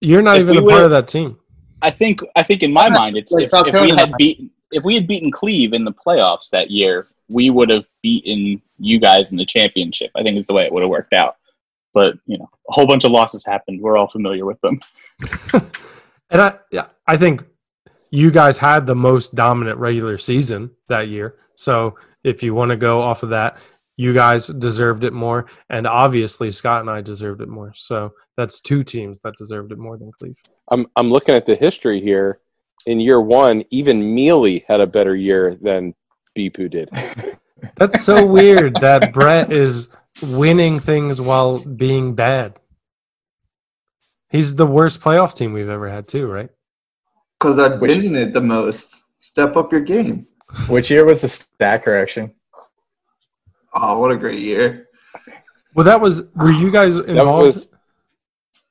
You're not If even we a part win- of that team. I think I think in my mind it's Like if, if we had beaten if we had beaten Cleve in the playoffs that year, we would have beaten you guys in the championship. I think is the way it would have worked out. But you know, a whole bunch of losses happened. We're all familiar with them. [LAUGHS] And I, yeah, I think you guys had the most dominant regular season that year. So if you want to go off of that, you guys deserved it more, and obviously Scott and I deserved it more. So that's two teams that deserved it more than Cleveland. I'm I'm looking at the history here. In year one, even Mealy had a better year than Bipu did. [LAUGHS] That's so weird that Brett is winning things while being bad. He's the worst playoff team we've ever had, too, right? Because I've Which- been in it the most. Step up your game. Which year was the stat correction? Oh, what a great year. Well, that was. Were you guys That involved? was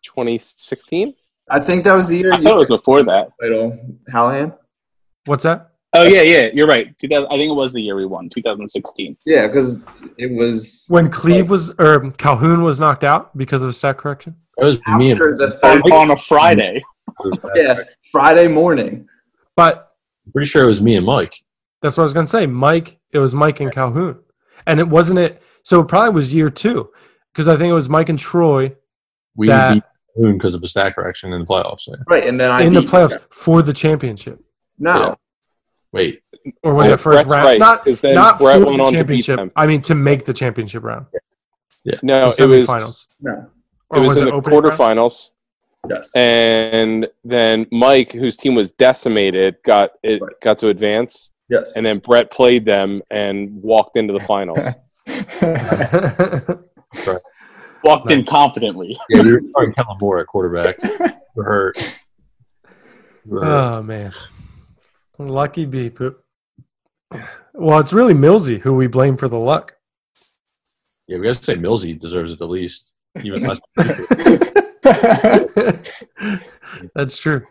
2016. I think that was the year I thought it was before that. title, Hallahan. What's that? Oh yeah, yeah, you're right. 2000, I think it was the year we won, 2016. Yeah, because it was When Cleve was or Calhoun was knocked out because of a stat correction. That was me and after the On, third. on a Friday. Yeah, Friday morning. But I'm pretty sure it was me and Mike. That's what I was gonna say. Mike, it was Mike and Calhoun, and it wasn't it. So it probably was year two because I think it was Mike and Troy We That- beat Boone because of a stat correction in the playoffs. Yeah. Right, and then I in the beat- playoffs for the championship, No, Yeah. Wait, or was Oh, it first Brett's round? right, Not 'cause then not Brett for went the on to beat championship. them. I mean to make the championship round. No, the it was semifinals. no. Or it was, in the opening round? quarterfinals, Yes. and then Mike, whose team was decimated, got it Right. got to advance, yes. and then Brett played them and walked into the finals. [LAUGHS] [LAUGHS] Walked in confidently. yeah, we were [LAUGHS] starting Kellen Moore at quarterback. We're hurt. We're hurt. oh man, lucky B poop. Well, it's really Millsy who we blame for the luck. yeah, we got to say Millsy deserves it the least. Even less. [LAUGHS] That's true.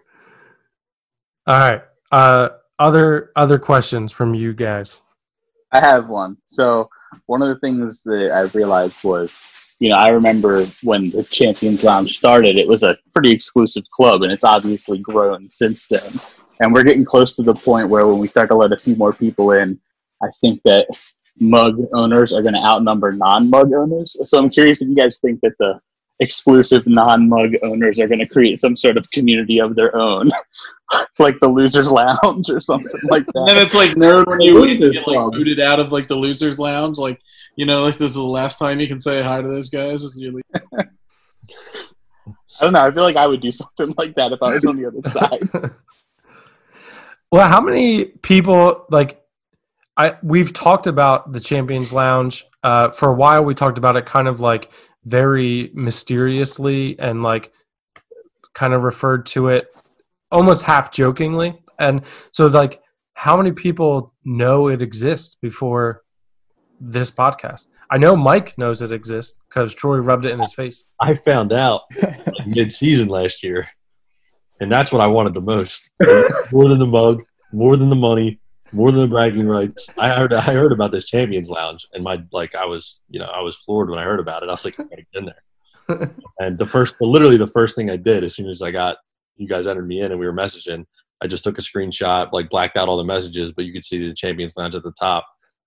All right. Uh, other other questions from you guys. I have one. So one of the things that I realized was, you know, I remember when the Champions Lounge started, it was a pretty exclusive club, and it's obviously grown since then. And we're getting close to the point where when we start to let a few more people in, I think that mug owners are going to outnumber non-mug owners. So I'm curious if you guys think that the exclusive non-mug owners are going to create some sort of community of their own, [LAUGHS] like the losers lounge or something like that. And then it's like nerd when you Losers get like booted out of like the losers lounge. Like you know, like this is the last time you can say hi to those guys. Is your leave. [LAUGHS] I don't know. I feel like I would do something like that if I was on the other [LAUGHS] side. Well, how many people like I we've talked about the Champions Lounge uh, for a while. We talked about it kind of like very mysteriously and like kind of referred to it almost half jokingly. And so, like, how many people know it exists before this podcast? I know Mike knows it exists because Troy rubbed it in his face. I found out like, mid-season last year, and that's what I wanted the most. more than the mug, more than the money, more than the bragging rights. I heard I heard about this Champions Lounge, and my like I was you know I was floored when I heard about it. I was like, I gotta get in there. [LAUGHS] and the first, literally the first thing I did as soon as I got you guys entered me in and we were messaging, I just took a screenshot, like blacked out all the messages, but you could see the Champions Lounge at the top.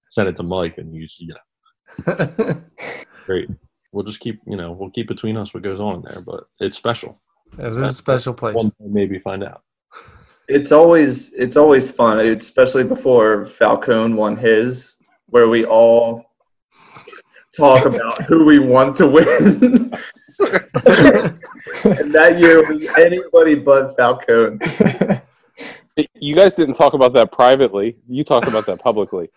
Sent it to Mike, and you, you know, [LAUGHS] great. We'll just keep, you know, we'll keep between us what goes on in there, but it's special. It is a special place. One day maybe find out. It's always it's always fun, especially before Falcone won his, where we all talk about who we want to win. [LAUGHS] and that year was anybody but Falcone. [LAUGHS] You guys didn't talk about that privately. You talked about that publicly.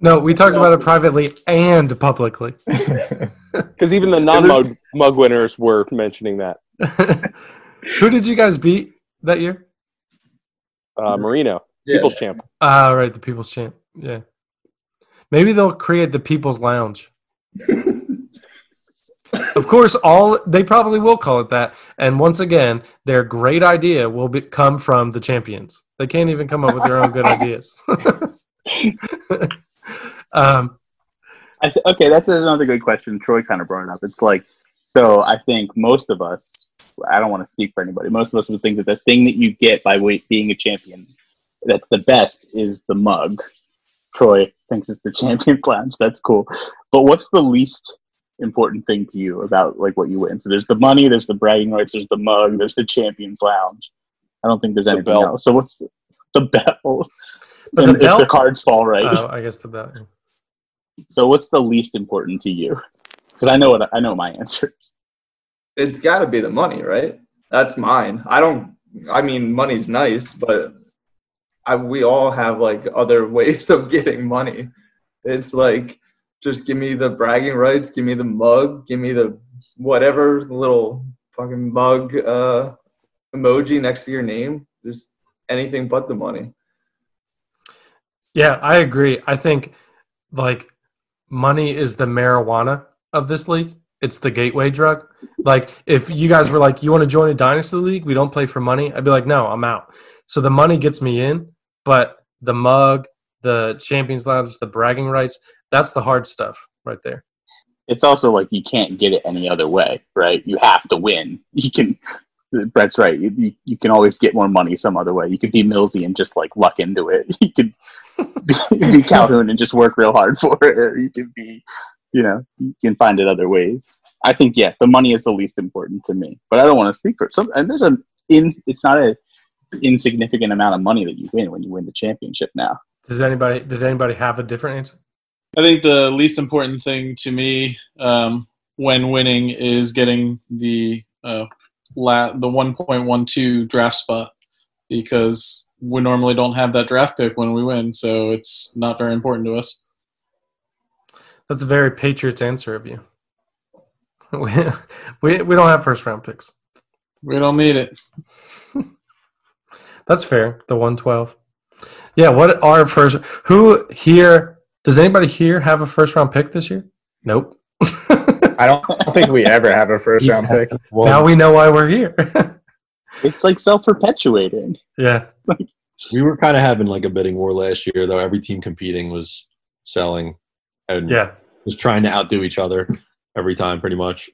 No, we talked about it privately and publicly. [LAUGHS] Because even the non-mug mug winners were mentioning that. [LAUGHS] Who did you guys beat that year? Uh, Marino, Yeah. People's Champ. Ah, right, the People's Champ. Yeah. Maybe they'll create the People's Lounge. [LAUGHS] of course, all they probably will call it that. And once again, their great idea will be, come from the champions. They can't even come up with their own good ideas. [LAUGHS] um, I th- okay, that's another good question. Troy kind of brought it up. It's like, so I think most of us, I don't want to speak for anybody, most of us would think that the thing that you get by being a champion that's the best is the mug. Troy thinks it's the Champions Lounge. That's cool. But what's the least important thing to you about like what you win? So there's the money, there's the bragging rights, there's the mug, there's the Champions Lounge. I don't think there's anything belt. else. So what's the bell? But [LAUGHS] And the if the cards fall right. oh, I guess the belt. So what's the least important to you? Because I know what I know my [LAUGHS] answer is. It's got to be the money, right? That's mine. I don't. I mean, money's nice, but I we all have like other [LAUGHS] ways of getting money. It's like just give me the bragging rights, give me the mug, give me the whatever little fucking mug uh, emoji next to your name. Just anything but the money. Yeah, I agree. I think like money is the marijuana of this league. It's the gateway drug. Like if you guys were like, you want to join a dynasty league, we don't play for money. I'd be like, no, I'm out. So the money gets me in, but the mug, the champions lounge, the bragging rights, that's the hard stuff right there. It's also like you can't get it any other way, right? You have to win. You can. Brett's right. You, you, can always get more money some other way. You could be Millsy and just like luck into it. [LAUGHS] You could be, be Calhoun and just work real hard for it. Or you could be, you know, you can find it other ways. I think yeah, the money is the least important to me. But I don't want to speak for some. And there's a in. It's not a insignificant amount of money that you win when you win the championship now. Does anybody did anybody have a different answer? I think the least important thing to me um, when winning is getting the uh, la- the 1.12 draft spot because we normally don't have that draft pick when we win, so it's not very important to us. That's a very Patriots answer of you. [LAUGHS] We, we, we don't have first round picks. We don't need it. [LAUGHS] That's fair. The 112. Yeah, what are first who here does anybody here have a first round pick this year? Nope. [LAUGHS] I don't think we ever have a first round pick. Well, now we know why we're here. It's like self perpetuating. yeah. we were kind of having like a bidding war last year, though. Every team competing was selling and Yeah, just trying to outdo each other every time, pretty much.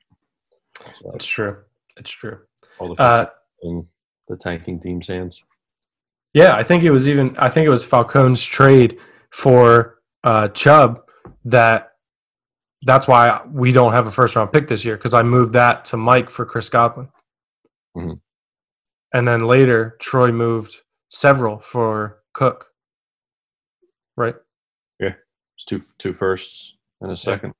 So, it's true. It's true. all the, Uh, in the tanking team's hands. yeah, I think it was even I think it was Falcone's trade for uh Chubb that that's why we don't have a first round pick this year because I moved that to Mike for Chris Godwin. Mhm. And then later, Troy moved several for Cook. Right. It's two two firsts and a second.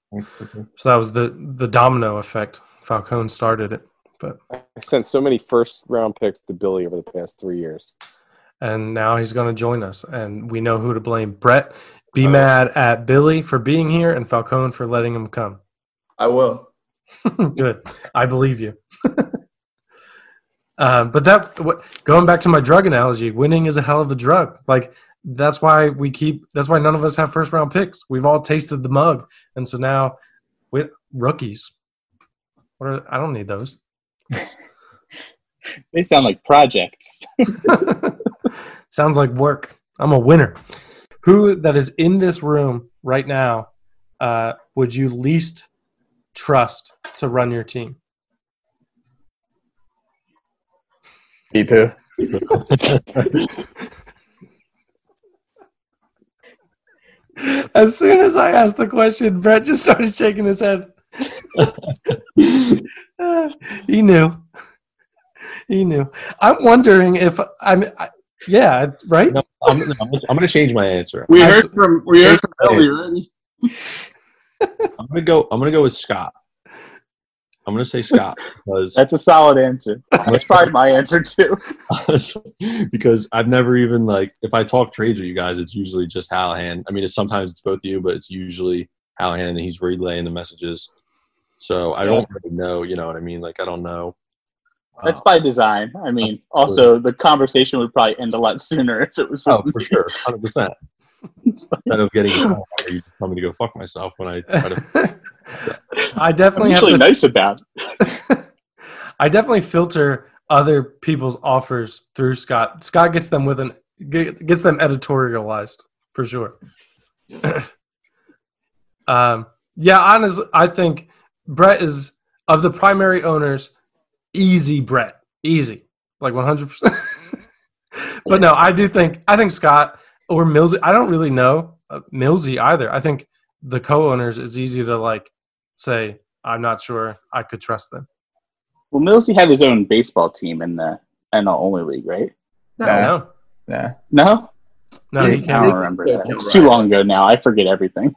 So that was the the domino effect. Falcone started it, but I sent so many first round picks to Billy over the past three years. and now he's going to join us, and we know who to blame. Brett, be Uh, mad at Billy for being here and Falcone for letting him come. I will. [LAUGHS] Good, I believe you. um, [LAUGHS] but that what, going back to my drug analogy, winning is a hell of a drug. Like that's why we keep. That's why none of us have first round picks. We've all tasted the mug, and so now with rookies. What are, I don't need those. [LAUGHS] They sound like projects. [LAUGHS] Sounds like work. I'm a winner. Who that is in this room right now uh, would you least trust to run your team? Beepoo. [LAUGHS] As soon as I asked the question, Brett just started shaking his head. Uh, [LAUGHS] he knew. He knew. I'm wondering if I'm. I, yeah, right. No, I'm, no, I'm, I'm going to change my answer. We I- heard from we heard from Billy already. [LAUGHS] I'm going to go. I'm going to go with Scott. I'm going to say Scott because That's a solid answer. That's probably my answer too. [LAUGHS] because I've never even like if I talk trades with you guys, it's usually just Hallahan. I mean, it's sometimes it's both of you, but it's usually Hallahan, and he's relaying the messages. So I don't really know. You know what I mean? Like I don't know. That's by design. I mean, also the conversation would probably end a lot sooner if it was. oh, with for me. sure, hundred percent. [LAUGHS] Instead of getting you telling me to go fuck myself when I try to [LAUGHS] I I'm definitely have to nice about. [LAUGHS] I definitely filter other people's offers through Scott. Scott gets them with an gets them editorialized for sure. [CLEARS THROAT] um, yeah, honestly, I think Brett is of the primary owners, easy Brett, easy, like one hundred percent. [LAUGHS] But no, I do think I think Scott or Millsy. I don't really know uh, Millsy either. I think the co-owners it's easy to like say I'm not sure I could trust them. Well, Millsy had his own baseball team in the NL only league, right? No. No, Yeah. No, no, he can't. don't remember that. It's too long ago now. I forget everything.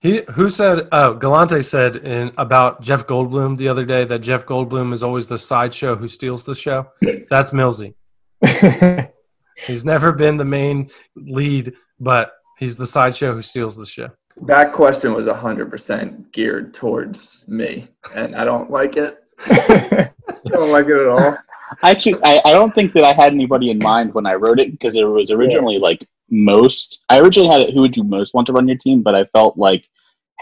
He who said oh Galante said in about Jeff Goldblum the other day that Jeff Goldblum is always the sideshow who steals the show. That's Millsy. [LAUGHS] He's never been the main lead, but he's the sideshow who steals the show. That question was 100% geared towards me, and I don't like it. I don't like it at all. I, Actually, I, I don't think that I had anybody in mind when I wrote it because it was originally like most. I originally had it. Who would you most want to run your team? But I felt like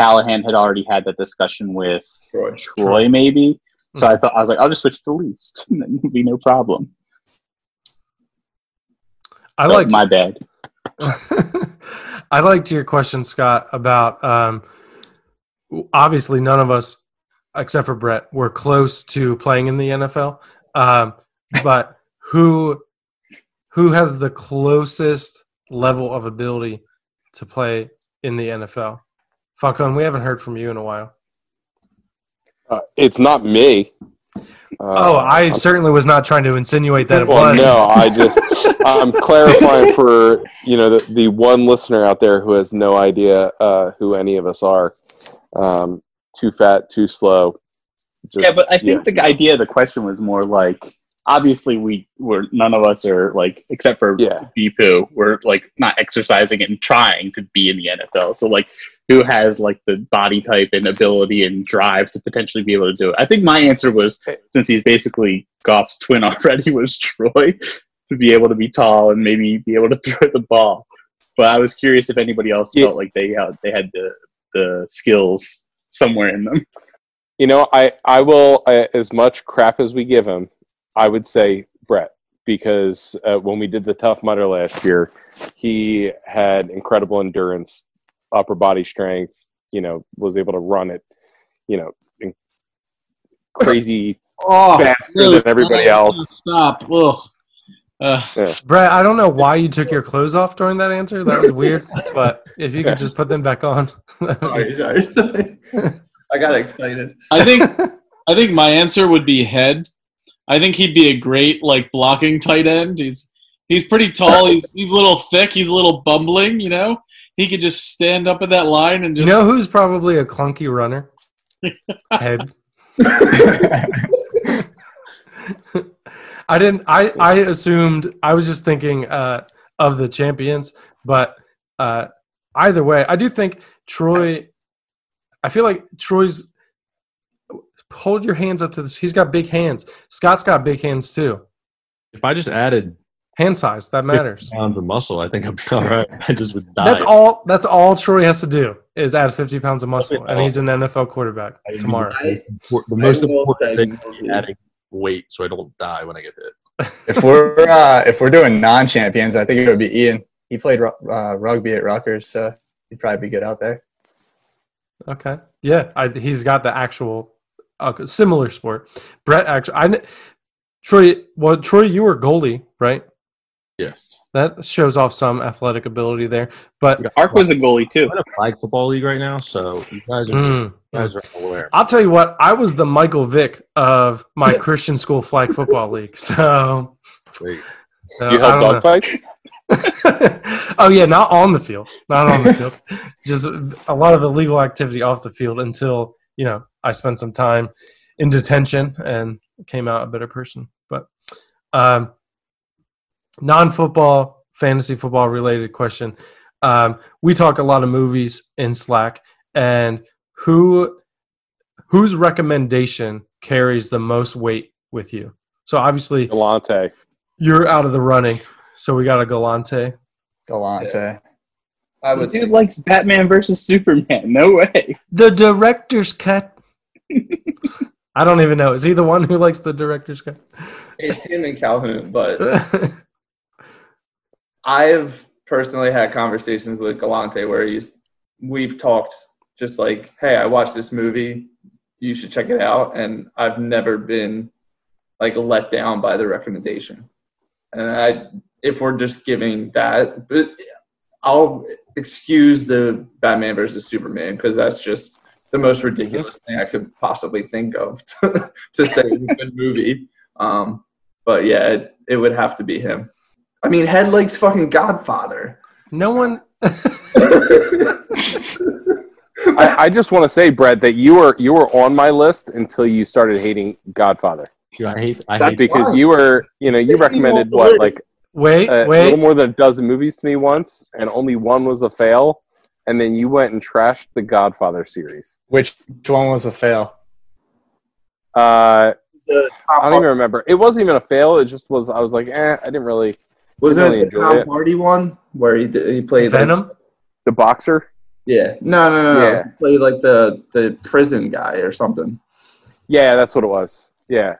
Hallahan had already had that discussion with Troy. Troy, maybe. So hmm. I thought I was like, I'll just switch to least, and it'll be no problem. I So like my bad. [LAUGHS] I liked your question, Scott, about um, obviously none of us, except for Brett, were close to playing in the NFL. Um, but who who has the closest level of ability to play in the NFL? Falcone, we haven't heard from you in a while. Uh, it's not me. Uh, oh, I certainly was not trying to insinuate that it well, was. no, I [LAUGHS] just I'm clarifying for you know the, the one listener out there who has no idea uh, who any of us are. Um, too fat, too slow. Just- yeah, but I think yeah. the idea of the question was more like obviously we were none of us are like except for Yeah. Bipu, we're like not exercising and trying to be in the NFL. So like who has like the body type and ability and drive to potentially be able to do it? I think my answer was since he's basically Goff's twin [LAUGHS] already was Troy to be able to be tall and maybe be able to [LAUGHS] throw the ball. But I was curious if anybody else Yeah. felt like they had they had the the skills somewhere in them. You know, I I will uh, as much crap as we give him. I would say Brett because uh, when we did the Tough Mudder last year, he had incredible endurance, upper body strength. You know, was able to run it. You know, crazy [LAUGHS] Oh, faster no, than everybody else. Stop. Ugh. Uh, Brett, I don't know why you took your clothes off during that answer. That was weird. [LAUGHS] but if you could just put them back on. [LAUGHS] Sorry, sorry. sorry. I got excited. I think I think my answer would be head. I think he'd be a great like blocking tight end. He's he's pretty tall. He's he's a little thick. He's a little bumbling. You know, he could just stand up in that line and just. you just. know who's probably a clunky runner? [LAUGHS] Head. [LAUGHS] I didn't. I I assumed. I was just thinking uh, of the champions, but uh, either way, I do think Troy. I feel like Troy's. Hold your hands up to this. He's got big hands. Scott's got big hands too. If I just added Hand size that matters. pounds of muscle, I think I'd be all right. [LAUGHS] I just would die. That's all. That's all Troy has to do is add 50 pounds of muscle, and he's an NFL quarterback I tomorrow. I- The most I important thing is maybe- adding weight so I don't die when I get hit. [LAUGHS] if we're uh, if we're doing non-champions, I think it would be Ian. He played uh, rugby at Rutgers, so he'd probably be good out there. Okay. Yeah, I, he's got the actual uh, similar sport. Brett actually, I kn- Troy. Well, Troy, you were goalie, right? Yes. That shows off some athletic ability there. But Mark was a goalie too. I'm in a flag football league right now, so you guys are, mm, you guys are aware. I'll tell you what, I was the Michael Vick of my [LAUGHS] Christian school flag football league. So, Wait, so You I help don't [LAUGHS] oh yeah, not on the field, not on the field. Just a lot of illegal activity off the field until you know I spent some time in detention and came out a better person. But um, non-football, fantasy football related question. Um, we talk a lot of movies in Slack, and who whose recommendation carries the most weight with you? So obviously Galante. you're out of the running, so we got a Galante. Galante. I The would dude likes Batman versus Superman. No way. The director's cut. [LAUGHS] I don't even know. Is he the one who likes the director's cut? it's him and Calhoun, but [LAUGHS] I've personally had conversations with Galante where he's we've talked just like, hey, I watched this movie, you should check it out, and I've never been like let down by the recommendation. And I, if we're just giving that, but I'll excuse the Batman versus Superman because that's just the most ridiculous thing I could possibly think of to, [LAUGHS] to say good movie. Um, but yeah, it, it would have to be him. I mean, Head likes fucking Godfather. no one. [LAUGHS] I, I just want to say, Brett, that you were you were on my list until you started hating Godfather. dude, I hate. I That's hate. because why. you were, you know, you recommended what, like wait, a, a little more than a dozen movies to me once, and only one was a fail. And then you went and trashed the Godfather series. Which one was a fail? Uh, I don't even remember. It wasn't even a fail. It just was. I was like, eh, I didn't really. Was really it the Tom it. Hardy one where he he played like- Venom. The boxer. yeah, no, no, no, no. Yeah. He played like the the prison guy or something. Yeah, that's what it was. Yeah.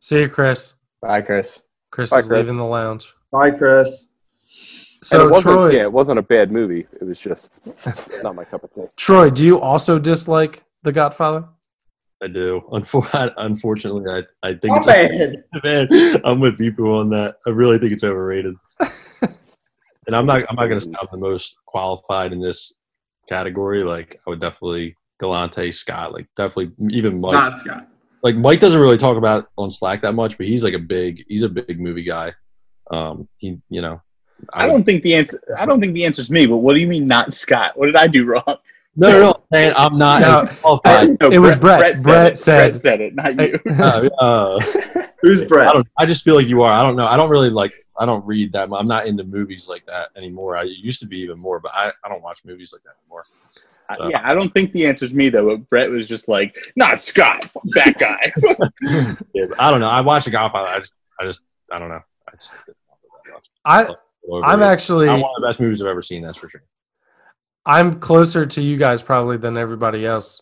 See you, Chris. Bye, Chris. Chris Bye, is Chris. leaving the lounge. Bye, Chris. and So it. Troy, Yeah, it wasn't a bad movie. It was just [LAUGHS] not my cup of tea. Troy, do you also dislike The Godfather? I do. Unfor- [LAUGHS] unfortunately, I, I think Oh, it's man. [LAUGHS] man. I'm with people on that. I really think it's overrated. [LAUGHS] and I'm not. I'm not going to say I'm the most qualified in this category. Like I would definitely Galante, Scott, like definitely even Mike. Not Scott. like Mike doesn't really talk about on Slack that much, but he's like a big. He's a big movie guy. Um, he, you know, I would- don't think the answer. I don't think the answer's me. But what do you mean not Scott? What did I do wrong? No, no, no. I'm saying I'm not No, as qualified. No, It was Brett. Brett it. said- Brett said it, not you. [LAUGHS] Uh, uh, [LAUGHS] Who's I don't. I just feel like you are. I don't know. I don't really like. I don't read that. mu- I'm not into movies like that anymore. I used to be even more, but I, I don't watch movies like that anymore. I- yeah, I don't think the answer's me though. But Brett was just like, not Scott, that guy. [LAUGHS] Yeah, I don't know. I watched The Godfather. I just, I just, I don't know. I just, didn't it. I It's a little I'm actually one of the best movies I've ever seen. That's for sure. I'm closer to you guys probably than everybody else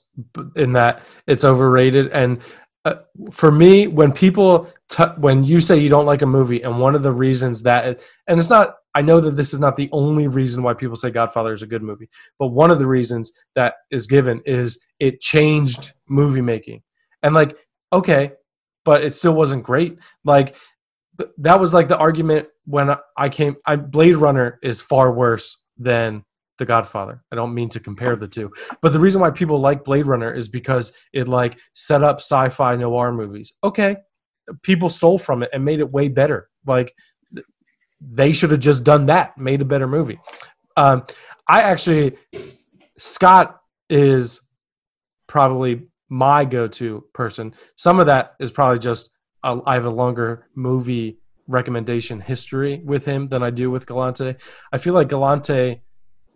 in that it's overrated. And uh, for me, when people, t- when you say you don't like a movie, and one of the reasons that, it, and it's not, I know that this is not the only reason why people say Godfather is a good movie, but one of the reasons that is given is it changed movie making. And like, okay, but it still wasn't great. Like, that was like the argument when I came. I Blade Runner is far worse than The Godfather. I don't mean to compare the two, but the reason why people like Blade Runner is because it like set up sci-fi noir movies. Okay, people stole from it and made it way better. Like they should have just done that, made a better movie. Um, I actually, Scott is probably my go-to person. Some of that is probably just uh, I have a longer movie recommendation history with him than I do with Galante. I feel like Galante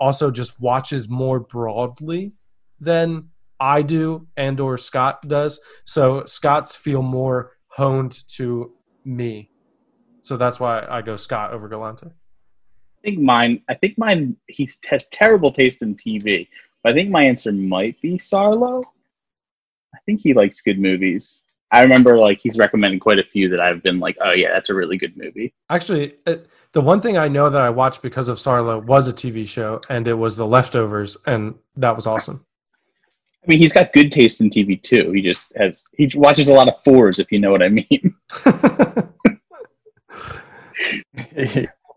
also just watches more broadly than I do and or Scott does. So Scott's feel more honed to me. So that's why I go Scott over Galante. I think mine. I think mine. He has terrible taste in TV. But I think my answer might be Sarlo. I think he likes good movies. I remember like he's recommended quite a few that I've been like, oh yeah, that's a really good movie. Actually, the one thing I know that I watched because of Sarla was a TV show, and it was The Leftovers, and that was awesome. I mean, he's got good taste in TV too. He just has he watches a lot of fours, if you know what I mean. [LAUGHS]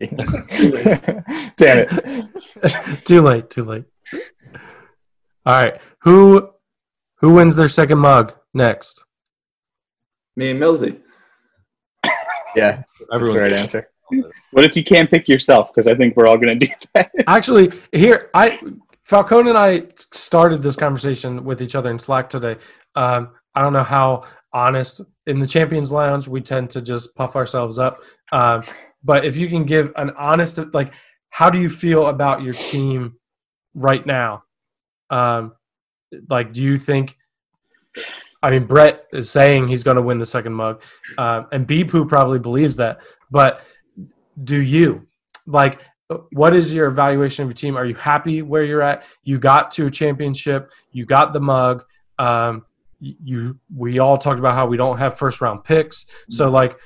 [LAUGHS] Damn it. [LAUGHS] too late, too late. All right, who who wins their second mug next? Me and Millsy. Yeah, that's the right answer. What if you can't pick yourself? Because I think we're all going to do that. [LAUGHS] Actually, here I Falcone and I started this conversation with each other in Slack today. Um, I don't know how honest in the Champions Lounge we tend to just puff ourselves up, um, but if you can give an honest like, how do you feel about your team right now? Um, like, do you think? I mean, Brett is saying he's going to win the second mug, uh, and Beepoo probably believes that. But do you like? Uh, what is your evaluation of your team? Are you happy where you're at? You got to a championship. You got the mug. Um, you we all talked about how we don't have first round picks. So mm-hmm. like,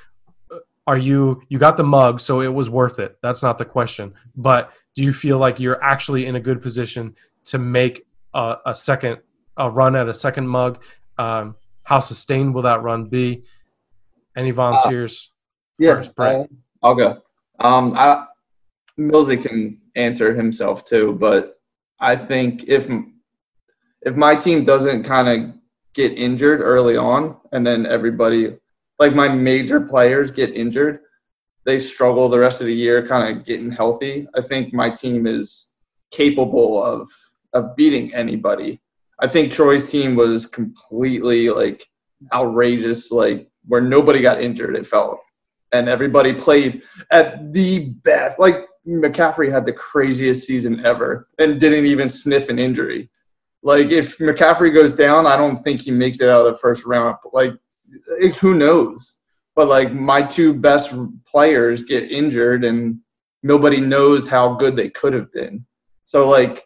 uh, are you you got the mug? So it was worth it. That's not the question. But do you feel like you're actually in a good position to make a, a second a run at a second mug? Um, how sustained will that run be? Any uh, volunteers? Yeah, First, Brett. I'll, I'll go. Um, I Millsy can answer himself too, but I think if if my team doesn't kind of get injured early on, and then everybody, like my major players, get injured, they struggle the rest of the year, kind of getting healthy. I think my team is capable of of beating anybody. I think Troy's team was completely like outrageous, like where nobody got injured. It felt, and everybody played at the best. Like McCaffrey had the craziest season ever and didn't even sniff an injury. Like if McCaffrey goes down, I don't think he makes it out of the first round. Like who knows? But like my two best players get injured and nobody knows how good they could have been. So like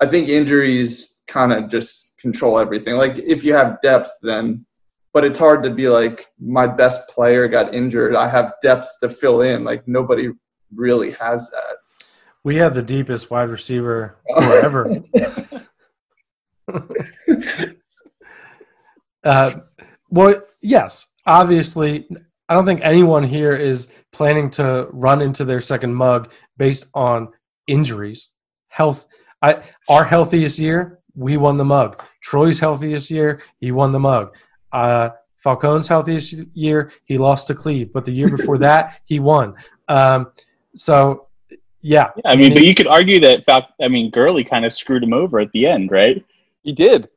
I think injuries kind of just control everything. Like if you have depth then but it's hard to be like my best player got injured. I have depths to fill in. Like nobody really has that. We had the deepest wide receiver forever. [LAUGHS] [LAUGHS] uh, well, yes, obviously, I don't think anyone here is planning to run into their second mug based on injuries. Health, I our healthiest year, we won the mug. Troy's healthiest year, he won the mug. Uh, Falcone's healthiest year, he lost to Cleve, but the year before [LAUGHS] that, he won. Um, so, yeah, Yeah, I mean, but you could argue that Fal- I mean, Gurley kind of screwed him over at the end, right? He did.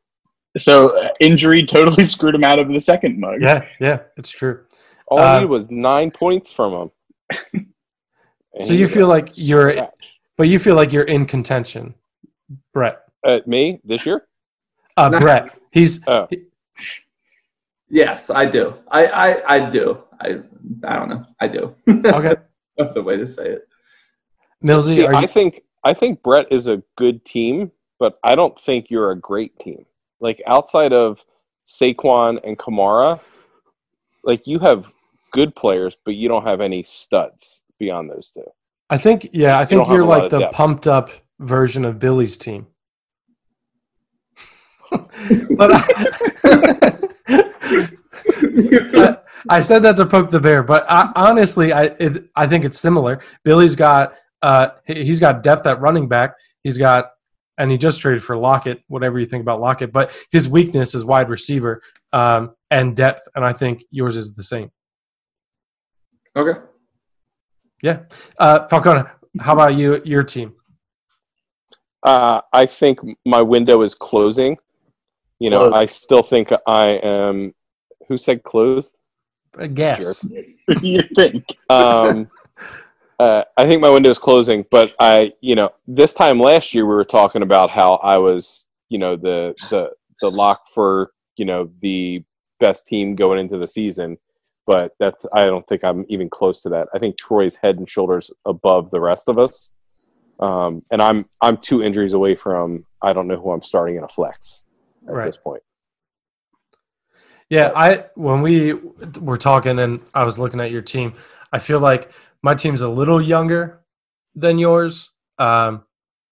So uh, injury totally [LAUGHS] screwed him out of the second mug. yeah, yeah, it's true. All I Uh, needed was nine points from him. [LAUGHS] So you feel got like you're, scratched. but you feel like you're in contention, Brett. Uh, me this year? Uh, Brett, he's Oh. Yes, I do. I I, I do. I I don't know. I do. [LAUGHS] okay. That's the way to say it. Millsy, See, are I you? think I think Brett is a good team, but I don't think you're a great team. Like outside of Saquon and Kamara, like you have good players, but you don't have any studs beyond those two. I think, yeah, I think have you're like the depth. pumped up version of Billy's team. [LAUGHS] but I, [LAUGHS] I, I said that to poke the bear, but I, honestly, I it, I think it's similar. Billy's got uh he- he's got depth at running back. He's got and he just traded for Lockett. Whatever you think about Lockett, but his weakness is wide receiver um, and depth, and I think yours is the same. Okay. Yeah, uh, Falcone, how about you? Your team? Uh, I think my window is closing. You know, Closed. I still think I am. Who said closed? A guess. [LAUGHS] you think? Um, [LAUGHS] uh, I think my window is closing, but I, you know, this time last year we were talking about how I was, you know, the the the lock for you know the best team going into the season. But that's I don't think I'm even close to that. I think Troy's head and shoulders above the rest of us, um, and I'm I'm two injuries away from I don't know who I'm starting in a flex at Right. this point. Yeah, I when we were talking and I was looking at your team, I feel like my team's a little younger than yours, um,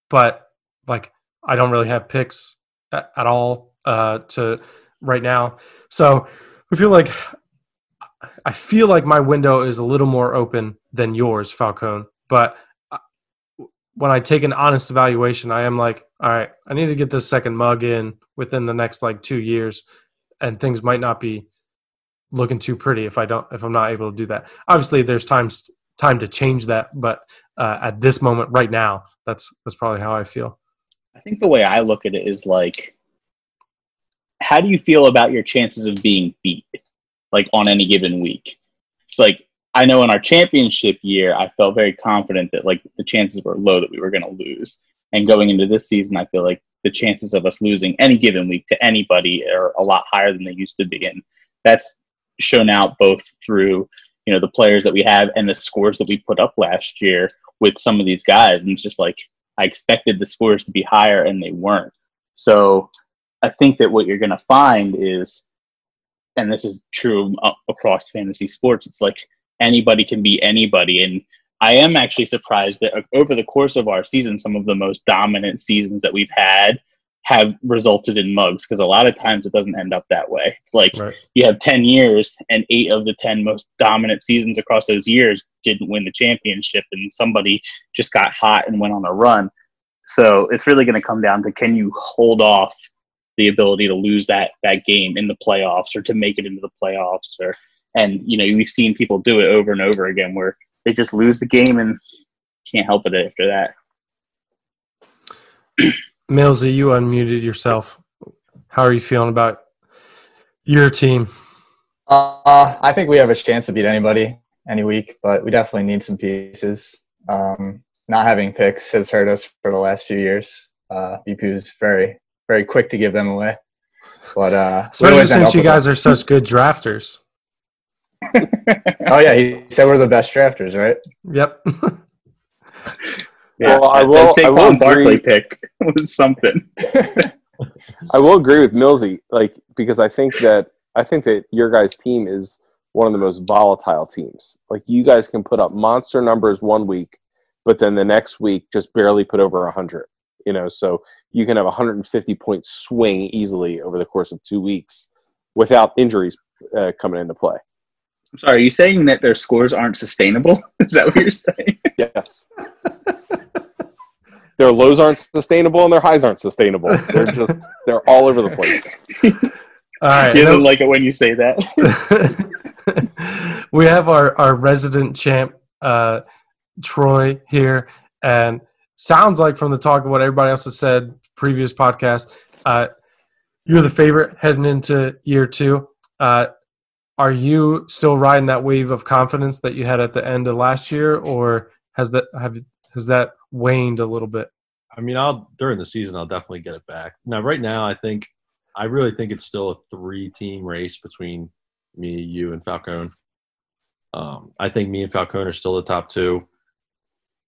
but like I don't really have picks at, at all uh, to right now. So I feel like I feel like my window is a little more open than yours, Falcone. But uh, when I take an honest evaluation, I am like, all right, I need to get this second mug in within the next like two years and things might not be looking too pretty if I don't if I'm not able to do that. Obviously, there's times time to change that, but uh, at this moment, right now, that's that's probably how I feel. I think the way I look at it is like, how do you feel about your chances of being beat, like on any given week? It's like I know in our championship year, I felt very confident that like the chances were low that we were going to lose, and going into this season, I feel like the chances of us losing any given week to anybody are a lot higher than they used to be, and that's shown out both through you know the players that we have and the scores that we put up last year with some of these guys, and it's just like I expected the scores to be higher and they weren't. So I think that what you're going to find is, and this is true uh, across fantasy sports, it's like anybody can be anybody. And I am actually surprised that uh, over the course of our season, some of the most dominant seasons that we've had have resulted in mugs because a lot of times it doesn't end up that way. It's like Right. you have 10 years and eight of the 10 most dominant seasons across those years didn't win the championship and somebody just got hot and went on a run. So it's really going to come down to can you hold off the ability to lose that that game in the playoffs or to make it into the playoffs or and you know we've seen people do it over and over again where they just lose the game and can't help it after that. [CLEARS THROAT] Millsy, you unmuted yourself. How are you feeling about your team? Uh, I think we have a chance to beat anybody any week, but we definitely need some pieces. Um, not having picks has hurt us for the last few years. Uh, BPU's very, very quick to give them away. But uh, Especially since you with guys are such good drafters. Them. Oh yeah, he said we're the best drafters, right? Yep. [LAUGHS] Well, I will- that I will Barkley agree- pick was something. [LAUGHS] I will agree with Millsy, like because I think that I think that your guys' team is one of the most volatile teams. Like you guys can put up monster numbers one week, but then the next week just barely put over hundred. You know, so you can have a 150 point swing easily over the course of two weeks without injuries uh, coming into play. I'm sorry, are you saying that their scores aren't sustainable? [LAUGHS] Is that what you're saying? Yes. their lows aren't sustainable and their highs aren't sustainable. They're just they're all over the place. All right. He doesn't like it when you say that. [LAUGHS] we have our, our resident champ, uh, Troy, here. And sounds like from the talk of what everybody else has said, previous podcast, uh, you're the favorite heading into year two. Uh, are you still riding that wave of confidence that you had at the end of last year, or has that have has that waned a little bit? I mean, I'll during the season, I'll definitely get it back. Now, right now, I think I really think it's still a three-team race between me, you, and Falcone. Um, I think me and Falcone are still the top two.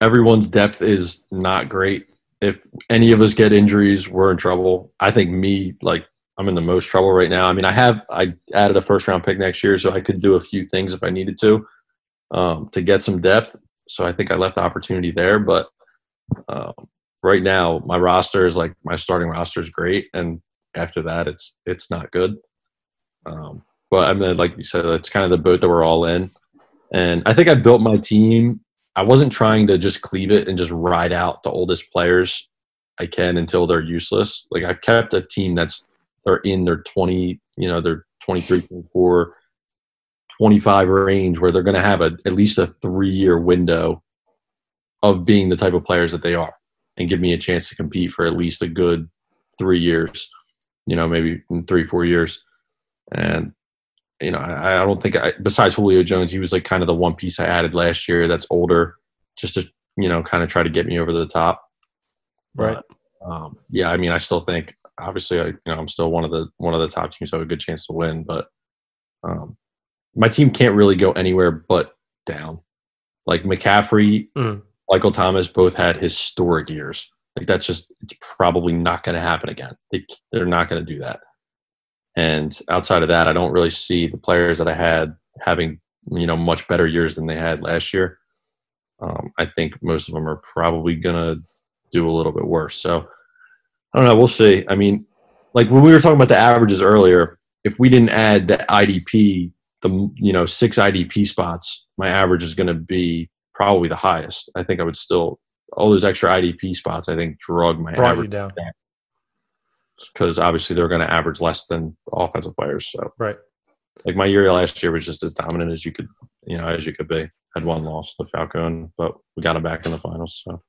Everyone's depth is not great. If any of us get injuries, we're in trouble. I think me, like, I'm in the most trouble right now. I mean, I have I added a first-round pick next year, so I could do a few things if I needed to um, to get some depth. So I think I left the opportunity there, but. Um, right now my roster is like my starting roster is great and after that it's it's not good um, but I mean, like you said, it's kind of the boat that we're all in. And I think I built my team. I wasn't trying to just cleave it and just ride out the oldest players I can until they're useless. Like I've kept a team that's they're in their 20, you know, their 23, 24, 25 range where they're going to have a, at least a three year window of being the type of players that they are and give me a chance to compete for at least a good three years, you know, maybe in three, four years. And, you know, I, I don't think I, besides Julio Jones, he was like kind of the one piece I added last year that's older just to, you know, kind of try to get me over the top. Right. But, um, yeah, I mean, I still think obviously, I, you know, I'm still one of the one of the top teams, so I have a good chance to win. But um, my team can't really go anywhere but down. Like McCaffrey, Mm. Michael Thomas both had historic years. Like that's just it's probably not going to happen again. They they're not going to do that. And outside of that, I don't really see the players that I had having you know much better years than they had last year. Um, I think most of them are probably going to do a little bit worse. So I don't know. We'll see. I mean, like when we were talking about the averages earlier, if we didn't add the IDP, the you know six IDP spots, my average is going to be probably the highest. I think I would still all those extra IDP spots. I think drug my Brought average down. because obviously they're going to average less than the offensive players. So Right. like my year last year was just as dominant as you could, you know, as you could be. Had one loss to Falcone, but we got him back in the finals. So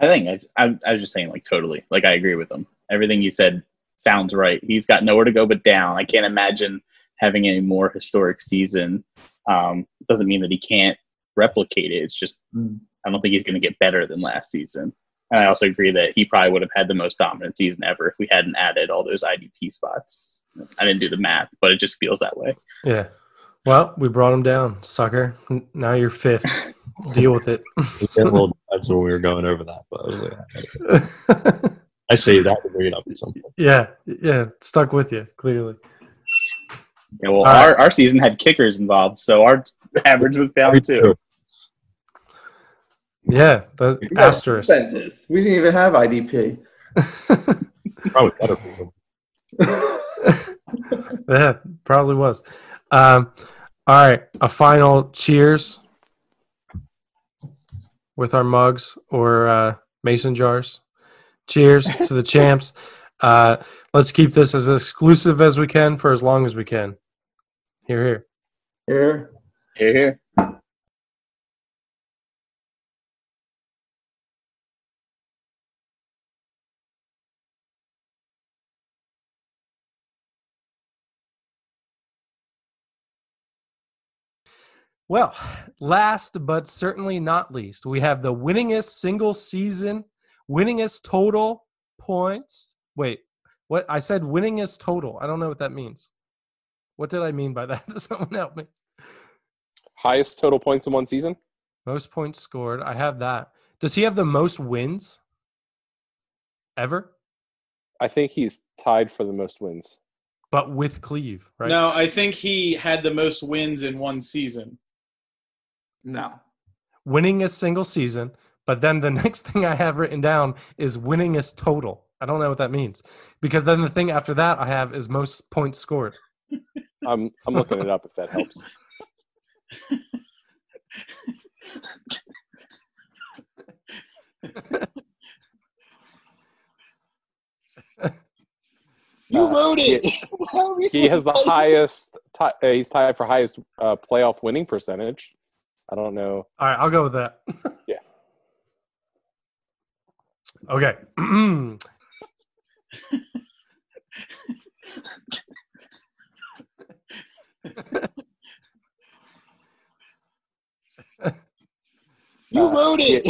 I think I, I, I was just saying, like, totally. Like, I agree with him. Everything you said sounds right. He's got nowhere to go but down. I can't imagine having a more historic season. Um, doesn't mean that he can't replicate it. It's just, Mm. I don't think he's going to get better than last season. And I also agree that he probably would have had the most dominant season ever if we hadn't added all those IDP spots. I didn't do the math, but it just feels that way. Yeah. Well, we brought him down, sucker. Now you're fifth. [LAUGHS] Deal with it. we get a [LAUGHS] when we were going over that, but I was like, [LAUGHS] I say that to bring it up at some point. yeah, yeah, stuck with you clearly. Yeah, well, All right. our, our season had kickers involved, so our average was down too. Yeah, the We got asterisk. defenses. We didn't even have IDP. [LAUGHS] Probably better for them. yeah, probably was. Um, all right, a final cheers with our mugs or uh, mason jars. Cheers [LAUGHS] to the champs. Uh, let's keep this as exclusive as we can for as long as we can. Here, here. Here. Here, here. Well, last but certainly not least, we have the winningest single season, winningest total points. Wait, what? I said winningest total. I don't know what that means. What did I mean by that? [LAUGHS] Does someone help me? Highest total points in one season? Most points scored. I have that. Does he have the most wins ever? I think he's tied for the most wins. But with Cleve, right? No, I think he had the most wins in one season. No. Winningest single season. But then the [LAUGHS] next thing I have written down is winningest total. I don't know what that means. Because then the thing after that I have is most points scored. [LAUGHS] I'm I'm looking it up if that helps. [LAUGHS] You Uh, wrote it. How are He has the to tell you? highest. Ti- uh, he's tied for highest uh, playoff winning percentage. I don't know. All right, I'll go with that. Yeah. [LAUGHS] Okay. You Uh, wrote it.